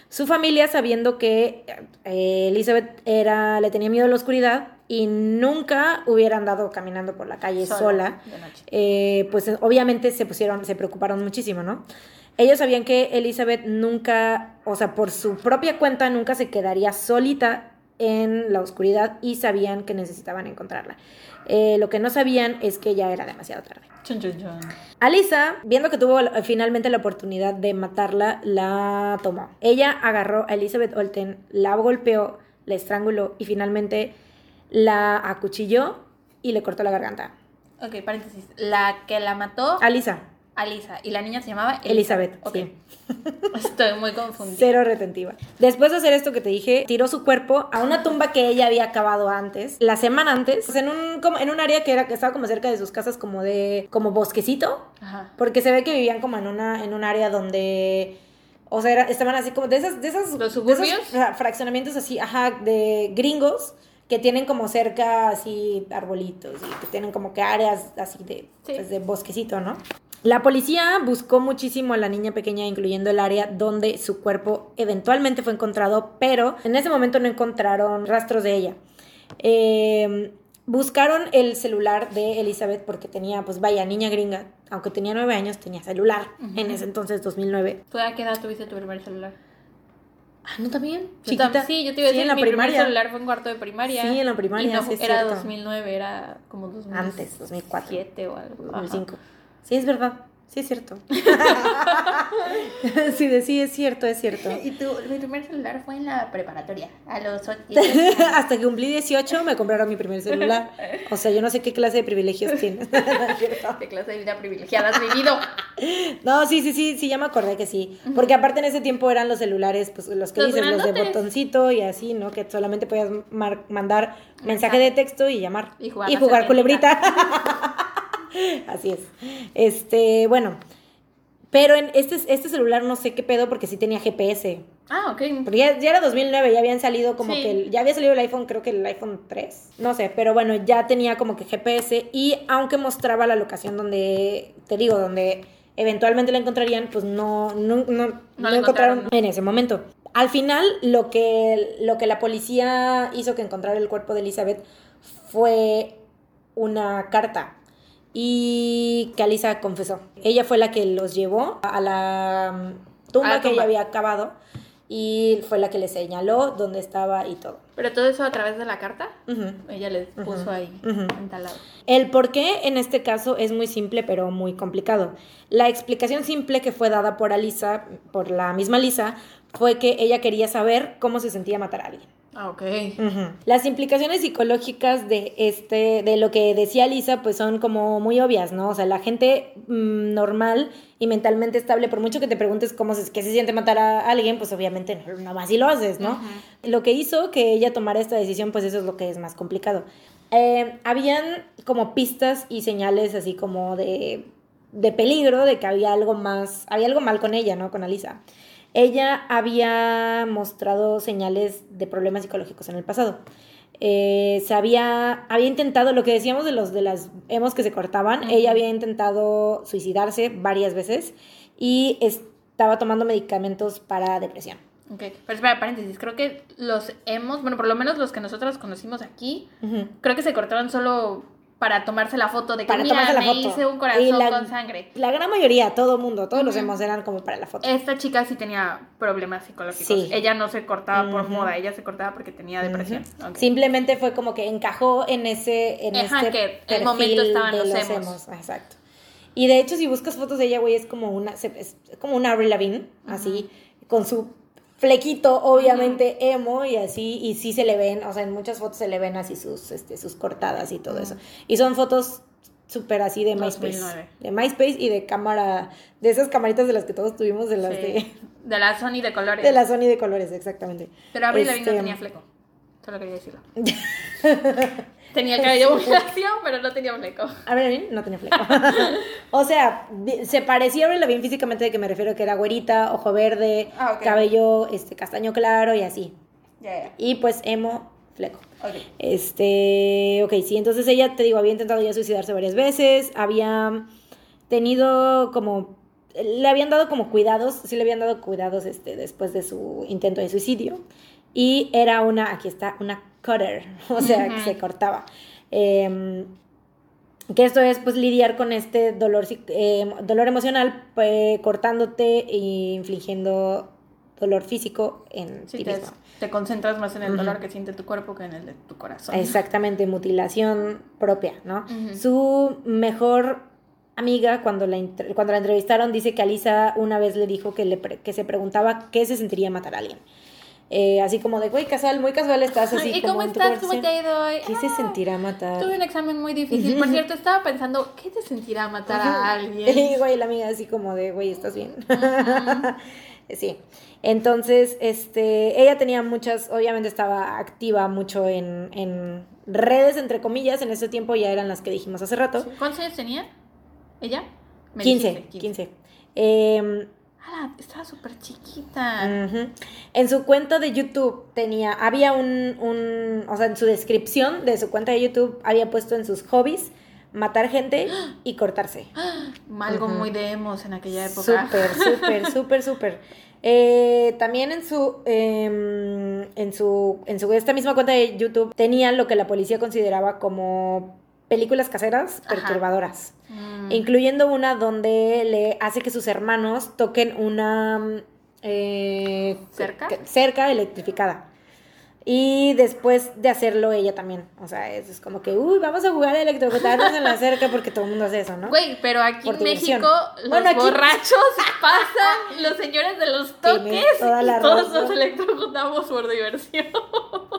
Su familia, sabiendo que eh, Elizabeth era, le tenía miedo a la oscuridad y nunca hubiera andado caminando por la calle sola, De noche. eh, pues obviamente se pusieron, se preocuparon muchísimo, ¿no? Ellos sabían que Elizabeth nunca, o sea, por su propia cuenta, nunca se quedaría solita en la oscuridad y sabían que necesitaban encontrarla. Eh, lo que no sabían es que ya era demasiado tarde. Chun, chun, chun. Alisa, viendo que tuvo finalmente la oportunidad de matarla, la tomó. Ella agarró a Elizabeth Olten, la golpeó, la estranguló y finalmente la acuchilló y le cortó la garganta. Ok, paréntesis. La que la mató, Alisa, Alisa. Y la niña se llamaba Elizabeth, Ok. sí. [laughs] Estoy muy confundida. Cero retentiva. Después de hacer esto que te dije, tiró su cuerpo a una tumba que ella había cavado antes, la semana antes, pues, en un, como, en un área que, era, que estaba como cerca de sus casas, como de, como bosquecito, Ajá. porque se ve que vivían como en, una, en un área donde, o sea, era- estaban así como de esas, de esas, ¿Los de esos suburbios? fra- fraccionamientos así, ajá, de gringos que tienen como cerca así arbolitos y que tienen como que áreas así de, Sí. pues, de bosquecito, ¿no? La policía buscó muchísimo a la niña pequeña, incluyendo el área donde su cuerpo eventualmente fue encontrado, pero en ese momento no encontraron rastros de ella. Eh, buscaron el celular de Elizabeth porque tenía, pues vaya, niña gringa, aunque tenía nueve años, tenía celular en ese entonces, 2009. ¿Tú a qué edad tuviste tu primer celular? Ah, ¿no también? Yo Chiquita. tam- sí, yo te iba a Sí, decir, en la mi primaria. primer celular fue en cuarto de primaria. Sí, en la primaria, Y no, sí es era cierto. 2009, era como 2007 Antes, 2004. o algo. Ajá. 2005. Sí, es verdad. Sí, es cierto. [laughs] [laughs] sí, de sí, es cierto, es cierto. Y tu, mi primer celular fue en la preparatoria, a los 8 [laughs] Hasta que cumplí 18 me compraron mi primer celular. O sea, yo no sé qué clase de privilegios tienes. ¿Qué clase de vida privilegiada has vivido? No, sí, sí, sí, sí, ya me acordé que sí. Porque aparte en ese tiempo eran los celulares, pues los que Los dices, los de grandotes. botoncito y así, ¿no? Que solamente podías mar- mandar mensaje de texto y llamar. Y jugar a la culebrita. [laughs] así es. Este, bueno. Pero en este, este celular no sé qué pedo porque sí tenía GPS. Ah, ok. Porque ya, ya era 2009, ya habían salido como Sí. que... el- ya había salido el iPhone, creo que el iPhone 3. No sé, pero bueno, ya tenía como que GPS y aunque mostraba la locación donde, te digo, donde eventualmente la encontrarían, pues no, no, no, no encontraron. en ese momento. Al final, lo que, lo que la policía hizo que encontrara el cuerpo de Elizabeth fue una carta y que Alisa confesó. Ella fue la que los llevó a la mm, tumba, A la que ella tumba. había cavado y fue la que le señaló dónde estaba y todo. Pero todo eso a través de la carta, ella les puso ahí, ujú. entalado. El por qué en este caso es muy simple pero muy complicado. La explicación simple que fue dada por Alisa, por la misma Lisa, fue que ella quería saber cómo se sentía matar a alguien. Ah, ok. Las implicaciones psicológicas de este, de lo que decía Lisa, pues son como muy obvias, ¿no? O sea, la gente mm, normal y mentalmente estable, por mucho que te preguntes cómo se, qué se siente matar a alguien, pues obviamente no, no vas y lo haces, ¿no? Lo que hizo que ella tomara esta decisión, pues eso es lo que es más complicado. Eh, habían como pistas y señales así como de, de peligro, de que había algo más, había algo mal con ella, ¿no? Con Alisa. Ella había mostrado señales de problemas psicológicos en el pasado. Eh, se había, había intentado, lo que decíamos de los de las hemos que se cortaban, ella había intentado suicidarse varias veces y estaba tomando medicamentos para depresión. Ok. Pero espera, paréntesis. Creo que los hemos, bueno, por lo menos los que nosotros conocimos aquí, creo que se cortaron solo para tomarse la foto de que, Para mira, tomarse la me foto. hice un corazón la- con sangre. La gran mayoría, todo mundo, todos los hemos eran como para la foto. Esta chica sí tenía problemas psicológicos. Sí. Ella no se cortaba por moda, ella se cortaba porque tenía depresión. Simplemente fue como que encajó en ese en Ajá, este que el momento estaban de los los emos. emos. Exacto. Y de hecho, si buscas fotos de ella, güey, es como una es como una Avril Lavigne, así con su flequito, obviamente emo y así y sí se le ven, o sea, en muchas fotos se le ven así sus este sus cortadas y todo eso. Y son fotos súper así de MySpace, 2009. de MySpace y de cámara de esas camaritas de las que todos tuvimos de las Sí. de De la Sony de colores. de la Sony de colores, exactamente. Pero Lavigne Este, no tenía fleco. Solo quería decirlo. [laughs] tenía el [laughs] cabello muy lacio, pero no tenía fleco. Avril Lavigne no tenía fleco. [laughs] o sea, se parecía a Avril Lavigne físicamente, de que me refiero que era güerita, ojo verde, Ah, ok. cabello este castaño claro y así. Ya. Y pues emo, fleco. Ok. Este, ok, sí, entonces ella, te digo, había intentado ya suicidarse varias veces, había tenido como, le habían dado como cuidados, sí le habían dado cuidados este, después de su intento de suicidio, y era una, aquí está, una cutter, [laughs] o sea, que se cortaba. Em, que esto es pues lidiar con este dolor, em, dolor emocional, pues, cortándote e infligiendo dolor físico en Sí, ti te, mismo. te concentras más en el dolor que siente tu cuerpo que en el de tu corazón. Exactamente, mutilación propia, ¿no? Su mejor amiga, cuando la, cuando la entrevistaron, dice que Alisa una vez le dijo que, le que se preguntaba qué se sentiría matar a alguien. Eh, así como de, güey, casual, muy casual estás así ¿Y como cómo en tu estás? ¿Cómo te ha ido hoy? ¿Qué se Ah, sentirá matar? Tuve un examen muy difícil. Por [laughs] cierto, estaba pensando, ¿qué te sentirá matar a alguien? [laughs] Y güey, la amiga así como de, güey, ¿estás bien? [laughs] sí. Entonces, este, ella tenía muchas, obviamente estaba activa mucho en, en redes, entre comillas, en ese tiempo ya eran las que dijimos hace rato. ¿Cuántos años tenía? ¿Ella? Me 15, dijiste, 15. Em, Ah, estaba súper chiquita. En su cuenta de YouTube tenía, había un, un, o sea, en su descripción de su cuenta de YouTube había puesto en sus hobbies matar gente y cortarse. [gasps] Algo muy de emos en aquella época. Súper, súper, [laughs] súper, súper. Eh, también en su, em, en su, en su, esta misma cuenta de YouTube tenía lo que la policía consideraba como películas caseras Ajá. perturbadoras. Mm. incluyendo una donde le hace que sus hermanos toquen una mm, eh, ¿Cerca? cerca electrificada. Y después de hacerlo ella también. O sea, es, es como que, uy, vamos a jugar a electrocutarnos en la [laughs] cerca porque todo el mundo hace eso, ¿no? Güey, pero aquí en. México los Bueno, aquí- borrachos [laughs] pasan, los señores de los toques Tienes toda la y todos nos electrocutamos por diversión.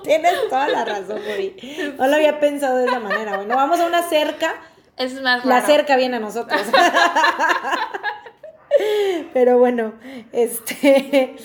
Tienes toda la razón, Bori. No lo había pensado de esa manera, güey. No vamos a una cerca, Es más la cerca viene a nosotros. [laughs] Pero bueno, este.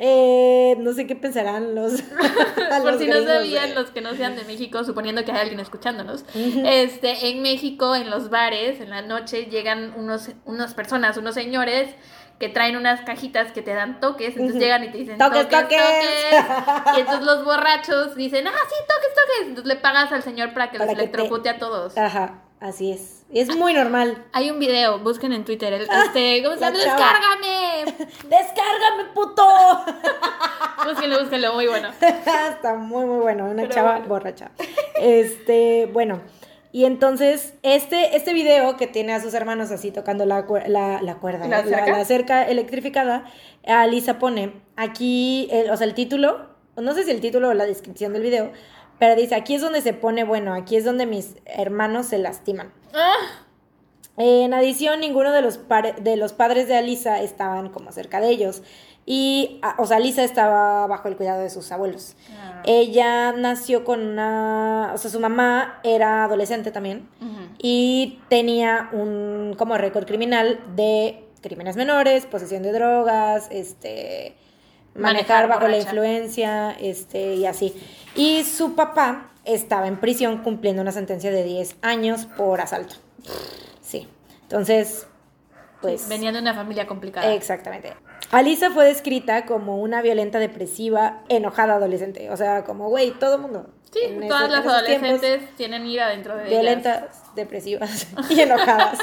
eh, no sé qué pensarán los. [laughs] Por si no sabían, eh. los que no sean de México, suponiendo que hay alguien escuchándonos, este, en México, en los bares, en la noche, llegan unos, unas personas, unos señores que traen unas cajitas que te dan toques, entonces llegan y te dicen Toques, toques, toques". toques. [laughs] Y entonces los borrachos dicen, ah, sí, toques, toques. Entonces le pagas al señor para que Para los que te- electrocute a todos. Ajá, así es. Es muy normal. Hay un video, busquen en Twitter, el, este, ¿cómo se La llama? ¡Descárgame! [laughs] ¡Descárgame, puto! [laughs] Búsquenlo, búsquenlo, muy bueno. Está muy, muy bueno. Una Pero chava bueno. borracha. Este, bueno. Y entonces, este, este video que tiene a sus hermanos así tocando la, la, la cuerda, ¿La cerca? la cerca electrificada, Alisa pone aquí, el- o sea, el título, no sé si el título o la descripción del video, pero dice, aquí es donde se pone, bueno, aquí es donde mis hermanos se lastiman. Ah, En adición, ninguno de los, de los padres de Alisa estaban como cerca de ellos. Y, a- o sea, Alisa estaba bajo el cuidado de sus abuelos. Ah. Ella nació con una, o sea, su mamá era adolescente también y tenía un como récord criminal de crímenes menores, posesión de drogas, este manejar, Manejar bajo la influencia, este y así. Y su papá estaba en prisión cumpliendo una sentencia de 10 años por asalto. Sí. Entonces, pues Venía de una familia complicada. Exactamente. Alisa fue descrita como una violenta, depresiva, enojada adolescente. O sea, como, güey, todo mundo. Sí, en todas ese- las tiempos, adolescentes tienen ira dentro de ellas. Violentas, depresivas [laughs] y enojadas.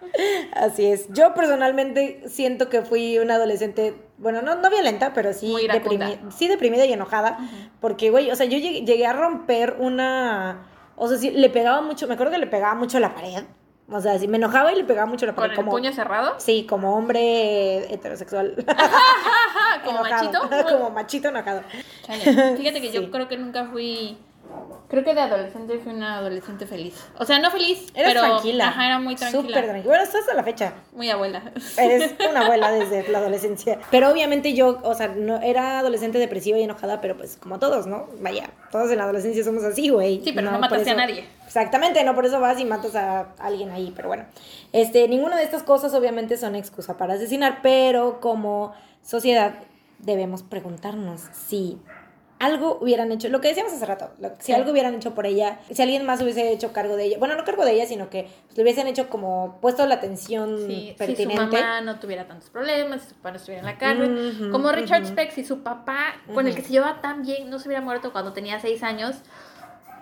[laughs] Así es. Yo personalmente siento que fui una adolescente, bueno, no, no violenta, pero sí, deprimi- sí deprimida y enojada. Porque, güey, o sea, yo llegué, llegué a romper una... O sea, sí, le pegaba mucho, me acuerdo que le pegaba mucho a la pared. O sea, sí, me enojaba y le pegaba mucho la pared. ¿Con el como, puño cerrado? Sí, como hombre heterosexual. [laughs] Como machito. [laughs] como machito enojado. Chale. Fíjate que Sí. yo creo que nunca fui. Creo que de adolescente fui una adolescente feliz. O sea, no feliz, Eres pero. tranquila. Ajá, era muy tranquila. Súper tranquila. Bueno, estás a la fecha. Muy abuela. Eres [laughs] una abuela desde la adolescencia. Pero obviamente yo, o sea, no era adolescente depresiva y enojada, pero pues como todos, ¿no? Vaya, todos en la adolescencia somos así, güey. Sí, pero no por mataste a eso- nadie. Exactamente, no por eso vas y matas a alguien ahí, pero bueno. Este, ninguna de estas cosas obviamente son excusa para asesinar, pero como sociedad debemos preguntarnos si algo hubieran hecho, lo que decíamos hace rato, lo- si Sí. algo hubieran hecho por ella, si alguien más hubiese hecho cargo de ella, bueno, no cargo de ella, sino que pues, le hubiesen hecho como puesto la atención Sí, si su pertinente. mamá no tuviera tantos problemas, si su papá no estuviera en la cárcel. Como Richard ujú. Speck, si su papá, con el que se llevaba tan bien, no se hubiera muerto cuando tenía seis años,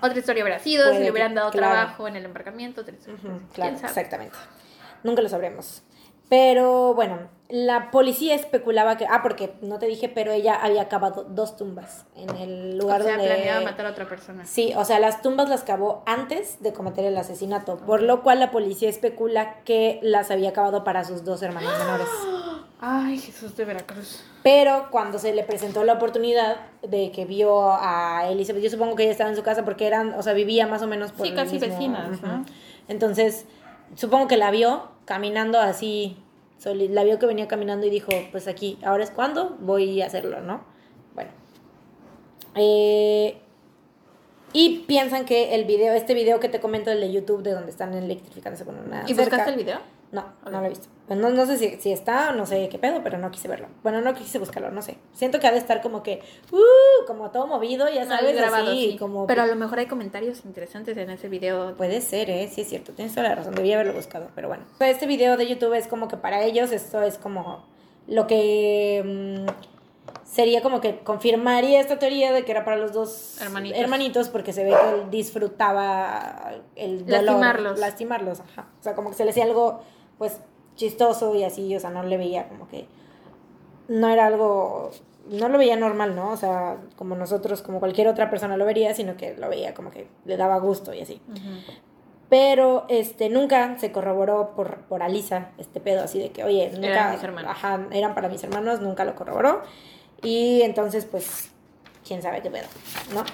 otra historia hubiera sido, si le hubieran dado claro. trabajo en el embarcamiento, otra historia. Ujú, ¿Quién claro, sabe? exactamente. Nunca lo sabremos. Pero bueno, la policía especulaba que. Ah, porque no te dije, pero ella había acabado dos tumbas en el lugar o sea, donde. planeaba matar a otra persona. Sí, o sea, las tumbas las cavó antes de cometer el asesinato, por lo cual la policía especula que las había acabado para sus dos hermanos menores. Ay, Jesús de Veracruz. Pero cuando se le presentó la oportunidad de que vio a Elizabeth, yo supongo que ella estaba en su casa porque eran, o sea, vivía más o menos por Sí, casi mismo- vecinas, Ujú. ¿no? Entonces, supongo que la vio caminando así, soli- la vio que venía caminando y dijo, pues aquí, ahora es cuando voy a hacerlo, ¿no? Bueno. Eh, y piensan que el video, este video que te comento, el de YouTube, de donde están electrificándose con una ¿Y cerca- buscaste el video? No, no lo he visto. Pues No, no sé si, si está o no sé qué pedo, pero no quise verlo. Bueno, no quise buscarlo, no sé. Siento que ha de estar como que, uh, como todo movido, ya sabes, grabado, así, sí. como... Pero a lo mejor hay comentarios interesantes en ese video. Puede ser, ¿eh? Sí es cierto, tienes toda la razón, debía haberlo buscado, pero bueno. Este video de YouTube es como que para ellos esto es como lo que mm, sería como que confirmaría esta teoría de que era para los dos Hermanitos. hermanitos porque se ve que él disfrutaba el dolor. Lastimarlos. Lastimarlos, ajá. O sea, como que se le hacía algo, pues, chistoso y así, o sea, no le veía como que... No era algo... No lo veía normal, ¿no? O sea, como nosotros, como cualquier otra persona lo vería, sino que lo veía como que le daba gusto y así. Pero este nunca se corroboró por, por Alisa este pedo, así de que, oye, nunca. Eran mis hermanos. Ajá, eran para mis hermanos, nunca lo corroboró. Y entonces, pues, quién sabe qué pedo, ¿no?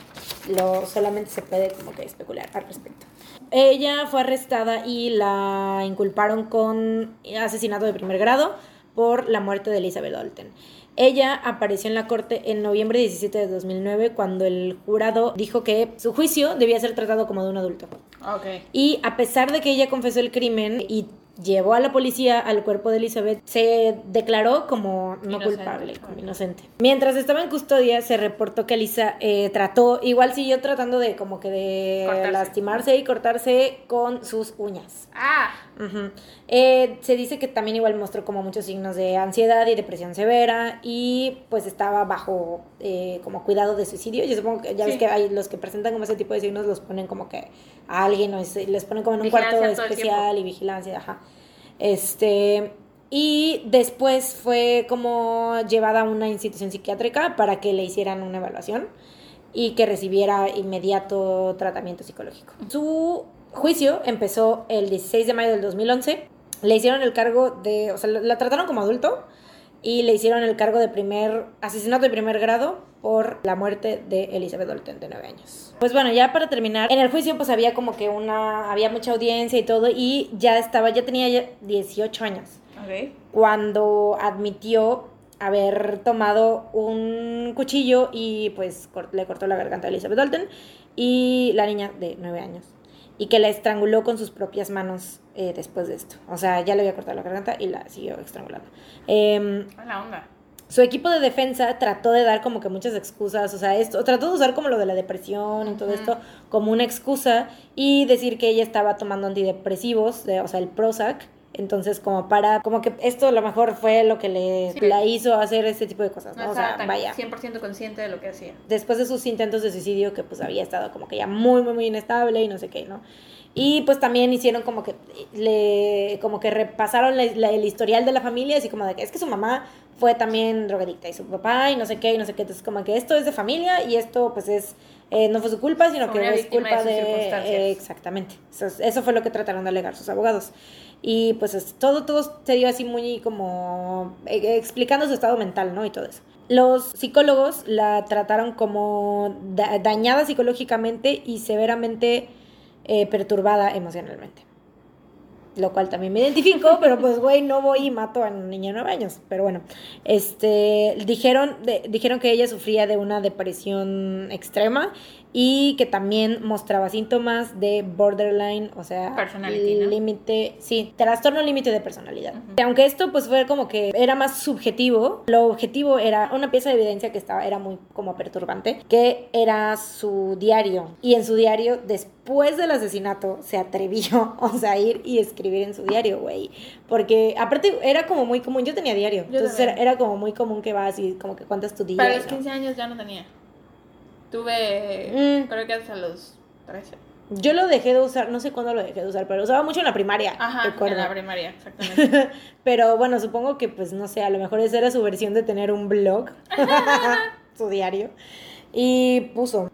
Lo, solamente se puede como que especular al respecto. Ella fue arrestada y la inculparon con asesinato de primer grado por la muerte de Elizabeth Olten. Ella apareció en la corte en noviembre 17 de 2009 cuando el jurado dijo que su juicio debía ser tratado como de un adulto. Ok. Y a pesar de que ella confesó el crimen y llevó a la policía al cuerpo de Elizabeth, se declaró como no Inocente. culpable, como inocente. Mientras estaba en custodia, se reportó que Elisa eh, trató, igual siguió tratando de como que de Cortarse. lastimarse y cortarse con sus uñas. Ah, Ujú. Eh, se dice que también igual mostró como muchos signos de ansiedad y depresión severa y pues estaba bajo eh, como cuidado de suicidio. Yo supongo que ya ves Sí. que hay los que presentan como ese tipo de signos los ponen como que a alguien o es- les ponen como en un Vigilancia cuarto especial y vigilancia, ajá. Este y después fue como llevada a una institución psiquiátrica para que le hicieran una evaluación y que recibiera inmediato tratamiento psicológico. Su juicio empezó el 16 de mayo del 2011. Le hicieron el cargo de, o sea, la trataron como adulto y le hicieron el cargo de primer asesinato de primer grado por la muerte de Elizabeth Olten de 9 años. Pues bueno, ya para terminar, en el juicio pues había como que una había mucha audiencia y todo y ya estaba ya tenía ya 18 años. Ok. Cuando admitió haber tomado un cuchillo y pues le cortó la garganta a Elizabeth Olten y la niña de 9 años y que la estranguló con sus propias manos eh, después de esto. O sea, ya le había cortado la garganta y la siguió estrangulando. A la onda. su equipo de defensa trató de dar como que muchas excusas, o sea, esto, trató de usar como lo de la depresión y todo esto como una excusa y decir que ella estaba tomando antidepresivos, de- o sea, el Prozac. Entonces, como para, como que esto a lo mejor fue lo que le Sí. la hizo hacer ese tipo de cosas, No ¿no? O sea, vaya. 100% consciente de lo que hacía. Después de sus intentos de suicidio, que pues había estado como que ya muy, muy, muy inestable y no sé qué, ¿no? Y pues también hicieron como que le como que repasaron la- la- el historial de la familia, así como de que es que su mamá fue también drogadicta y su papá y no sé qué y no sé qué. Entonces como que esto es de familia y esto pues es eh, no fue su culpa, sino que es culpa de de... eh, exactamente. Eso, es- eso fue lo que trataron de alegar sus abogados. Y pues es- todo, todo se dio así muy como eh, explicando su estado mental, ¿no? Y todo eso. Los psicólogos la trataron como da- dañada psicológicamente y severamente eh, perturbada emocionalmente. Lo cual también me identifico, [laughs] pero pues, güey, no voy y mato a un niño de 9 años. Pero bueno, este, dijeron, dijeron que ella sufría de una depresión extrema y que también mostraba síntomas de borderline, o sea, Personality, ¿no? límite, sí, trastorno límite de personalidad. Ujú. Aunque esto pues fue como que era más subjetivo, lo objetivo era una pieza de evidencia que estaba era muy como perturbante, que era su diario y en su diario después del asesinato se atrevió, [laughs] o sea, a ir y escribir en su diario, güey, porque aparte era como muy común, yo tenía diario, Yo entonces era, era como muy común que vas y como que cuentas tu día. Para los no. 15 años ya no tenía. Tuve, Mm. creo que hasta los 13. Yo lo dejé de usar, no sé cuándo lo dejé de usar, pero lo usaba mucho en la primaria. Ajá, recuerdo. en la primaria, exactamente. [laughs] Pero bueno, supongo que, pues, no sé, a lo mejor esa era su versión de tener un blog, [laughs] su diario. Y puso,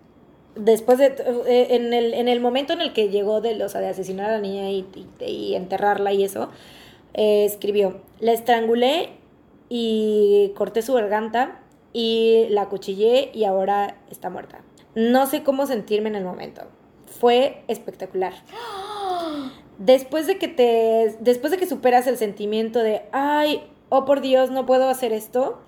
después de, eh, en el, en el momento en el que llegó de, o sea, de asesinar a la niña y, y- y enterrarla y eso, eh, escribió, la estrangulé y corté su garganta y la cuchillé y ahora está muerta. No sé cómo sentirme en el momento. Fue espectacular. [gasps] Después de que te. Después de que superas el sentimiento de ay, oh por Dios, no puedo hacer esto,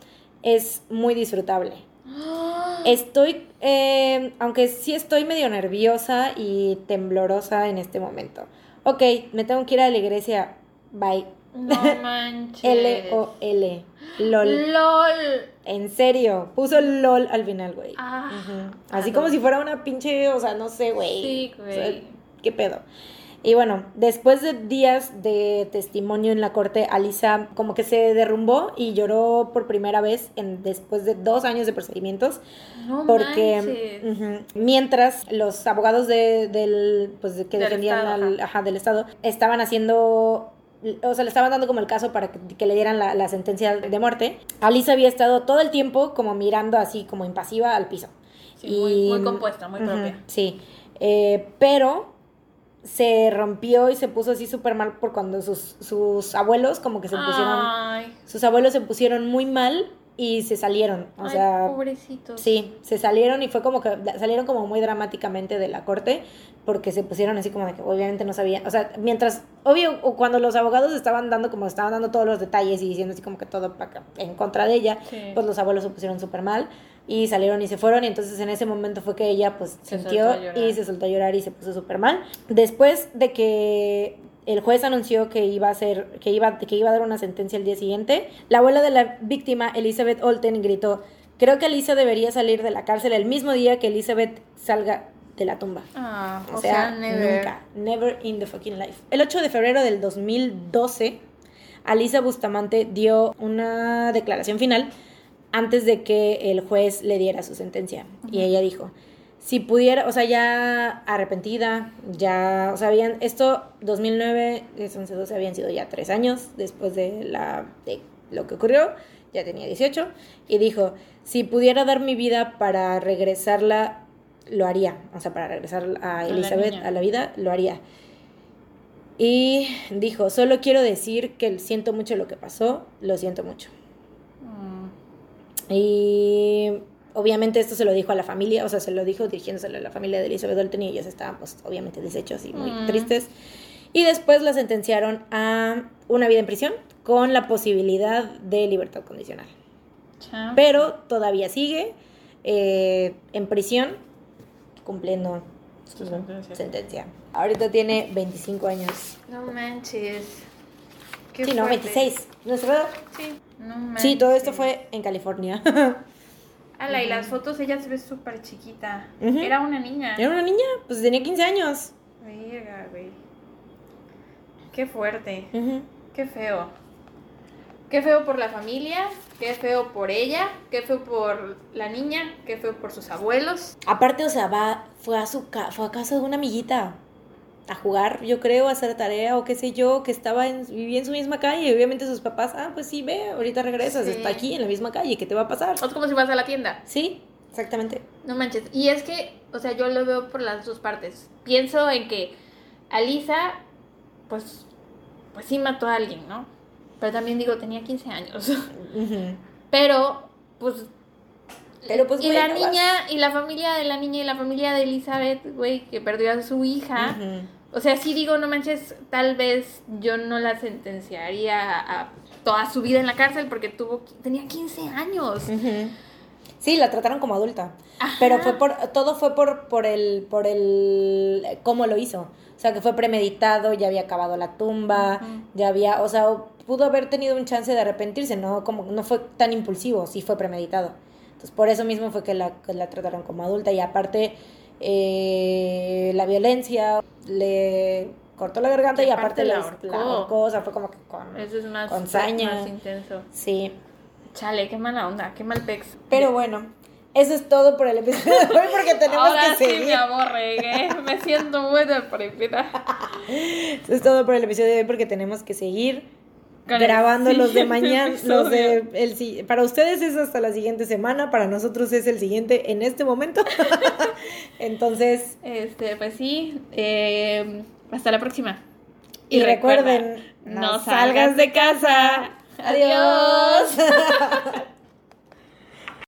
es muy disfrutable. [gasps] Estoy. eh, aunque sí estoy medio nerviosa y temblorosa en este momento. Ok, me tengo que ir a la iglesia. Bye. No [laughs] manches. L-O-L. LOL. LOL. En serio. Puso LOL al final, güey. Ah. Así ah, como no. si fuera una pinche. O sea, no sé, güey. Sí, O sea, güey. ¿Qué pedo? Y bueno, después de días de testimonio en la corte, Alisa como que se derrumbó y lloró por primera vez en, después de dos años de procedimientos. No Porque mientras los abogados de, del, pues, que Del defendían Estado, al, ajá, del Estado estaban haciendo, o sea, le estaban dando como el caso para que, que le dieran la, la sentencia de muerte, Alisa había estado todo el tiempo como mirando así como impasiva al piso. Sí, muy, muy compuesta, muy propia. Sí, Eh, pero se rompió y se puso así súper mal por cuando sus, sus abuelos como que se pusieron, Ay, sus abuelos se pusieron muy mal y se salieron, o ay, sea, pobrecitos. Sí, se salieron y fue como que salieron como muy dramáticamente de la corte porque se pusieron así como de que obviamente no sabían, o sea, mientras, obvio, cuando los abogados estaban dando como estaban dando todos los detalles y diciendo así como que todo en contra de ella, Sí. pues los abuelos se pusieron súper mal y salieron y se fueron y entonces en ese momento fue que ella pues Se sintió y se soltó a llorar y se puso súper mal. Después de que el juez anunció que iba a hacer, que iba, que iba a dar una sentencia el día siguiente, la abuela de la víctima, Elizabeth Olten, gritó, creo que Elisa debería salir de la cárcel el mismo día que Elizabeth salga de la tumba. Ah, O, sea, nunca. Never in the fucking life. El 8 de febrero del 2012, Alisa Bustamante dio una declaración final antes de que el juez le diera su sentencia. Y ella dijo, si pudiera, o sea, ya arrepentida, ya, o sea, habían, esto 2009, 11, 12, habían sido ya tres años después de, la, de lo que ocurrió, ya tenía 18, y dijo, si pudiera dar mi vida para regresarla, lo haría, o sea, para regresar a la Elizabeth niña. a la vida, lo haría. Y dijo, solo quiero decir que siento mucho lo que pasó, lo siento mucho. Y obviamente esto se lo dijo a la familia, o sea, se lo dijo dirigiéndose a la familia de Elizabeth Dalton y ellos estaban pues obviamente deshechos y muy Mm. tristes. Y después la sentenciaron a una vida en prisión con la posibilidad de libertad condicional. Chao. Pero todavía sigue eh, en prisión cumpliendo su sentencia. sentencia. Ahorita tiene 25 años. No manches. Qué Sí, no, fuerte. 26. ¿Nuestra edad? Sí, no manches. Sí, todo esto fue en California. [laughs] Ala, y las fotos ella se ve súper chiquita. Era una niña. Era una niña, pues tenía 15 años. Verga, güey. Qué fuerte. Qué feo. Qué feo por la familia, qué feo por ella, qué feo por la niña, qué feo por sus abuelos. Aparte, o sea, va, fue a su ca- fue a casa de una amiguita a jugar, yo creo, a hacer tarea o qué sé yo, que estaba en, vivía en su misma calle. Obviamente sus papás, ah, pues sí, ve, ahorita regresas, Sí. está aquí en la misma calle, ¿qué te va a pasar? Es como si vas a la tienda. Sí, exactamente. No manches. Y es que, o sea, yo lo veo por las dos partes. Pienso en que Alisa, pues, pues sí mató a alguien, ¿no? Pero también digo, tenía 15 años. Pero, pues. Pero, pues, y la no niña, y la familia de la niña y la familia de Elizabeth, güey, que perdió a su hija. Ujú. O sea, sí digo, no manches, tal vez yo no la sentenciaría a, a toda su vida en la cárcel porque tuvo, tenía 15 años. Sí, la trataron como adulta. Ajá. Pero fue por, todo fue por, por el, por el, cómo lo hizo. O sea, que fue premeditado, ya había acabado la tumba, ya había, o sea, pudo haber tenido un chance de arrepentirse, no, como, no fue tan impulsivo, sí fue premeditado. Entonces, por eso mismo fue que la, que la trataron como adulta y aparte, eh, la violencia le cortó la garganta Y y, aparte la ahorcó. la ahorcó, o sea, fue como que con... Eso es más, Con saña. más intenso. Sí. Chale, qué mala onda, qué mal pex. Pero bueno, eso es todo por el episodio de hoy porque tenemos Ahora que sí seguir. me aborregué, me siento muy deprimida. [laughs] Eso es todo por el episodio de hoy porque tenemos que seguir grabando los de siguiente [laughs] mañana, los de el si- para ustedes es hasta la siguiente semana, para nosotros es el siguiente en este momento. [laughs] Entonces, Este, pues sí, eh, hasta la próxima. y, recuerden, no salgas de casa. Adiós. [laughs]